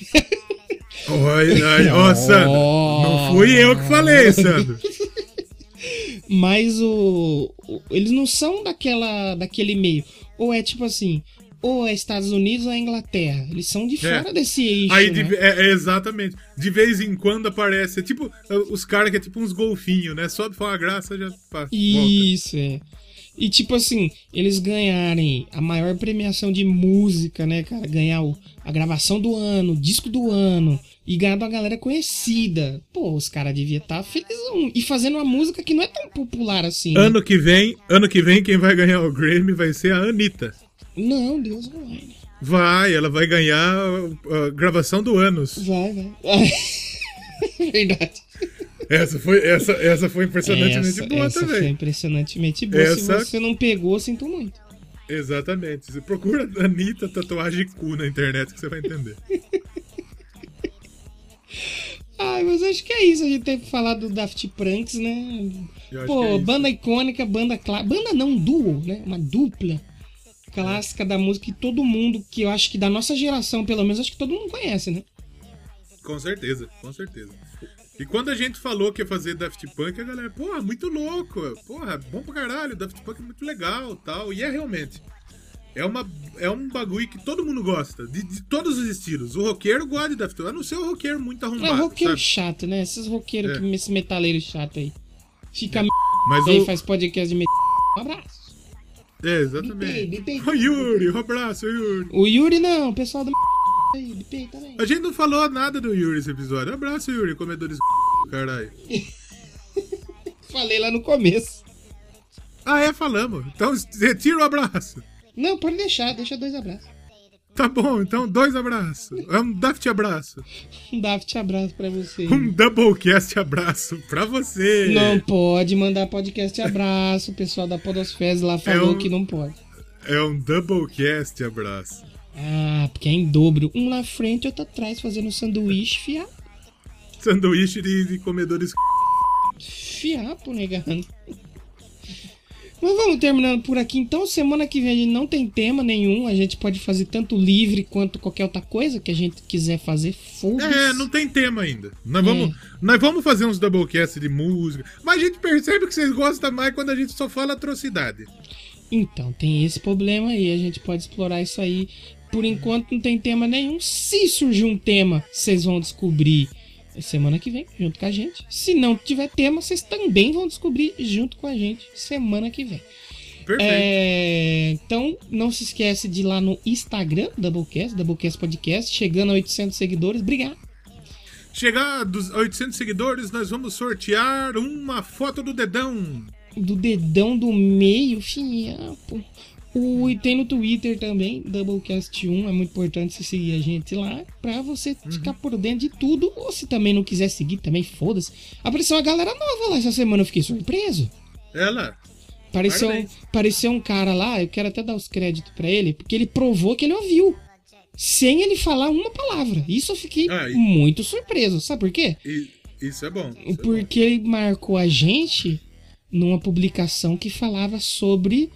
Oi, ó, Sandro. Não fui eu que falei, Sandro. [LAUGHS] Mas o, o- eles não são daquela daquele meio. Ou é tipo assim, ou é Estados Unidos ou é Inglaterra. Eles são de fora é. desse eixo. Aí, né? de, é, é, exatamente. De vez em quando aparece. É tipo os caras que é tipo uns golfinhos, né? Sobe, fala uma graça já. Pá, Isso, volta. é. E tipo assim, eles ganharem a maior premiação de música, né, cara? Ganhar o, a gravação do ano, o disco do ano e ganhar uma galera conhecida. Pô, os caras deviam estar tá felizão. E fazendo uma música que não é tão popular assim. Né? Ano que vem, ano que vem, quem vai ganhar o Grammy vai ser a Anitta. Não, Deus vai. Né? Vai, ela vai ganhar a, a gravação do anos. Vai, vai. [LAUGHS] Verdade. Essa foi, essa, essa foi impressionantemente essa, boa essa também. Foi impressionantemente boa. Essa... Se você não pegou, sinto muito. Exatamente. Você procura Anitta tatuagem cu na internet que você vai entender. [LAUGHS] Ai, mas acho que é isso. A gente tem que falar do Daft Pranks, né? Pô, é banda icônica, banda clássica. Banda não, duo, né? Uma dupla clássica é. da música que todo mundo, que eu acho que da nossa geração, pelo menos, acho que todo mundo conhece, né? Com certeza, com certeza. E quando a gente falou que ia fazer Daft Punk, a galera, porra, muito louco, porra, bom pra caralho, Daft Punk é muito legal tal. E é realmente. É, uma, é um bagulho que todo mundo gosta, de, de todos os estilos. O roqueiro gosta de Daft Punk, a não ser o roqueiro muito arrumado. É, o roqueiro sabe? chato, né? Esses roqueiros, é. esse metaleiro chato aí. Fica é. Mas aí, o... faz podcast de metal. Um abraço. É, exatamente. Bipei, bipei. O Yuri, um abraço, Yuri. O Yuri não, o pessoal do a gente não falou nada do Yuri esse episódio. Abraço, Yuri, comedores [LAUGHS] caralho. [LAUGHS] Falei lá no começo. Ah, é, falamos. Então retira o abraço. Não, pode deixar, deixa dois abraços. Tá bom, então dois abraços. É um Daft abraço. Um Daft abraço pra você. Um Doublecast abraço pra você. Não pode mandar podcast abraço. O pessoal da Podosfez lá falou é um, que não pode. É um Doublecast abraço. Ah, porque é em dobro. Um na frente, outro atrás, fazendo sanduíche, fiapo. Sanduíche de, de comedores. Fiapo, negando. Mas vamos terminando por aqui então. Semana que vem a gente não tem tema nenhum. A gente pode fazer tanto livre quanto qualquer outra coisa que a gente quiser fazer. Foda é, não tem tema ainda. Nós, é. vamos, nós vamos fazer uns doublecast de música. Mas a gente percebe que vocês gostam mais quando a gente só fala atrocidade. Então, tem esse problema aí. A gente pode explorar isso aí por enquanto não tem tema nenhum. Se surgir um tema, vocês vão descobrir semana que vem, junto com a gente. Se não tiver tema, vocês também vão descobrir junto com a gente semana que vem. É, então, não se esquece de ir lá no Instagram, Doublecast, Doublecast Podcast, chegando a 800 seguidores. Obrigado. Chegar dos 800 seguidores, nós vamos sortear uma foto do dedão. Do dedão do meio, fiapo. O, e tem no Twitter também, Doublecast1. É muito importante você seguir a gente lá pra você uhum. ficar por dentro de tudo. Ou se também não quiser seguir, também foda-se. Apareceu uma galera nova lá essa semana, eu fiquei surpreso. Ela? Apareceu, apareceu um cara lá, eu quero até dar os créditos para ele, porque ele provou que ele ouviu. Sem ele falar uma palavra. Isso eu fiquei ah, e... muito surpreso. Sabe por quê? E, isso é bom. Isso porque é bom. ele marcou a gente numa publicação que falava sobre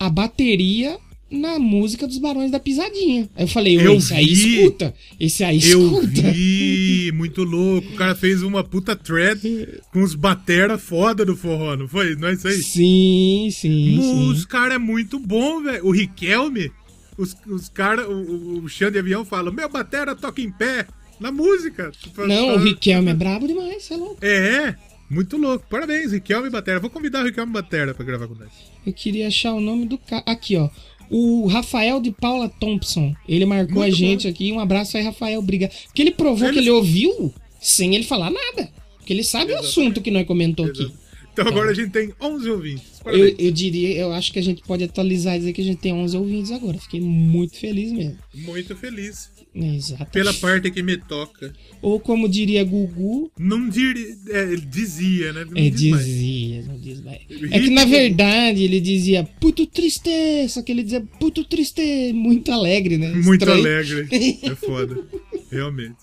a bateria na música dos Barões da Pisadinha. Aí eu falei, eu esse vi, aí escuta, esse aí escuta. Eu vi, muito louco. O cara fez uma puta thread com os batera foda do forró, não foi? Não é isso aí? Sim, sim. Os caras é muito bom, velho. O Riquelme, os, os caras, o, o chão de avião fala, meu batera toca em pé na música. Não, o Riquelme é brabo demais, é louco. É, muito louco. Parabéns, Riquelme Batera. Vou convidar o Riquelme Batera pra gravar com nós. Eu queria achar o nome do cara. Aqui, ó. O Rafael de Paula Thompson. Ele marcou Muito a gente bom. aqui. Um abraço aí, Rafael. Obrigado. Porque ele provou ele... que ele ouviu sem ele falar nada. Porque ele sabe Exatamente. o assunto que nós comentou Exatamente. aqui. Então agora tá. a gente tem 11 ouvintes. Eu, eu, diria, eu acho que a gente pode atualizar e dizer que a gente tem 11 ouvintes agora. Fiquei muito feliz mesmo. Muito feliz. Exato. Pela parte que me toca. Ou como diria Gugu. Não diria. É, dizia, né? Não é, diz dizia, não diz mais. É que na verdade ele dizia puto triste, só que ele dizia puto triste, muito alegre, né? Muito Estranho. alegre. [LAUGHS] É foda. Realmente.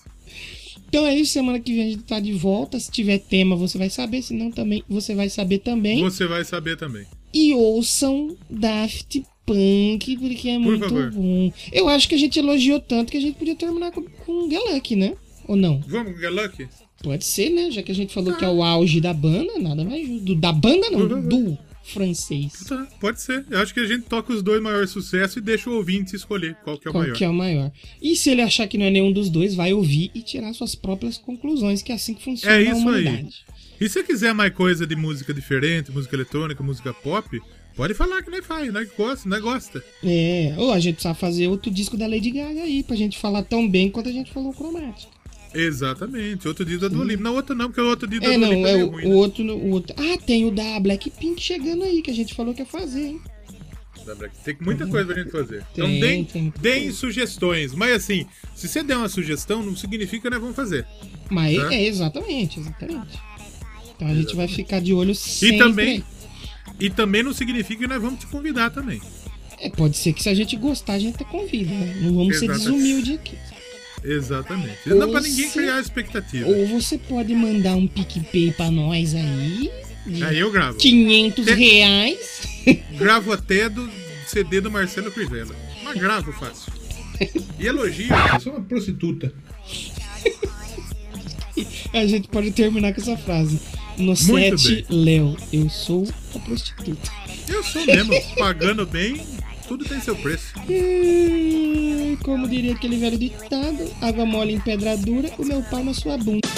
Então é isso, semana que vem a gente tá de volta. Se tiver tema, você vai saber. Se não, também você vai saber também. Você vai saber também. E ouçam Daft Punk, porque é Por muito favor. bom. Eu acho que a gente elogiou tanto que a gente podia terminar com, com Galak, né? Ou não? Vamos com Galak? Pode ser, né? Já que a gente falou ah. que é o auge da banda, nada mais justo. Da banda não, do francês. Tá, pode ser. Eu acho que a gente toca os dois maiores sucessos e deixa o ouvinte escolher qual que é o Qual maior. que é o maior? E se ele achar que não é nenhum dos dois, vai ouvir e tirar suas próprias conclusões, que é assim que funciona É a isso aí. humanidade. E se quiser mais coisa de música diferente, música eletrônica, música pop, pode falar que nós faz, nós gosta, nós gosta. É, ou a gente precisa fazer outro disco da Lady Gaga aí, pra gente falar tão bem quanto a gente falou cromática. Exatamente. Outro dia da Dua Lipa. Não, outro não, porque o outro dia da É, Dua não, Lipa é é o, ruim, o né? outro, o outro. Ah, tem o da Blackpink chegando aí, que a gente falou que ia fazer, hein? Tem muita coisa pra gente fazer. Então Tem, deem, tem muita deem coisa. sugestões. Mas assim, se você der uma sugestão, não significa que nós vamos fazer. Mas Tá. é, exatamente, exatamente. Então a gente vai ficar de olho sempre. E também, e também não significa que nós vamos te convidar também. É, pode ser que se a gente gostar, a gente até convida, né? Não vamos ser Exatamente. desumilde aqui. Exatamente. Ou não pra ninguém se- criar expectativa. Ou você pode mandar um PicPay pra nós aí. de Aí eu gravo. 500 Tem- reais. Gravo até do CD do Marcelo Crivella. Mas gravo fácil. E elogio. Eu sou uma prostituta. A gente pode terminar com essa frase. No Muito set, Léo, eu sou a prostituta. Eu sou mesmo. Pagando bem, tudo tem seu preço. Ai, Como diria aquele velho ditado, água mole em pedra dura, o meu pau na sua bunda.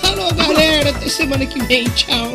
Falou, galera. Até semana que vem. Tchau.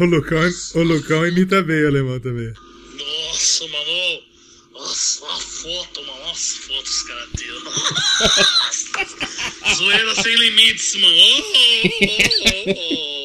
O Lucão, o Lucão imita bem o alemão também. Nossa, mano. Nossa, uma foto, mano. Nossa, foto os caras tiram. [LAUGHS] Zoeira sem limites, mano. Oh, oh, oh, oh.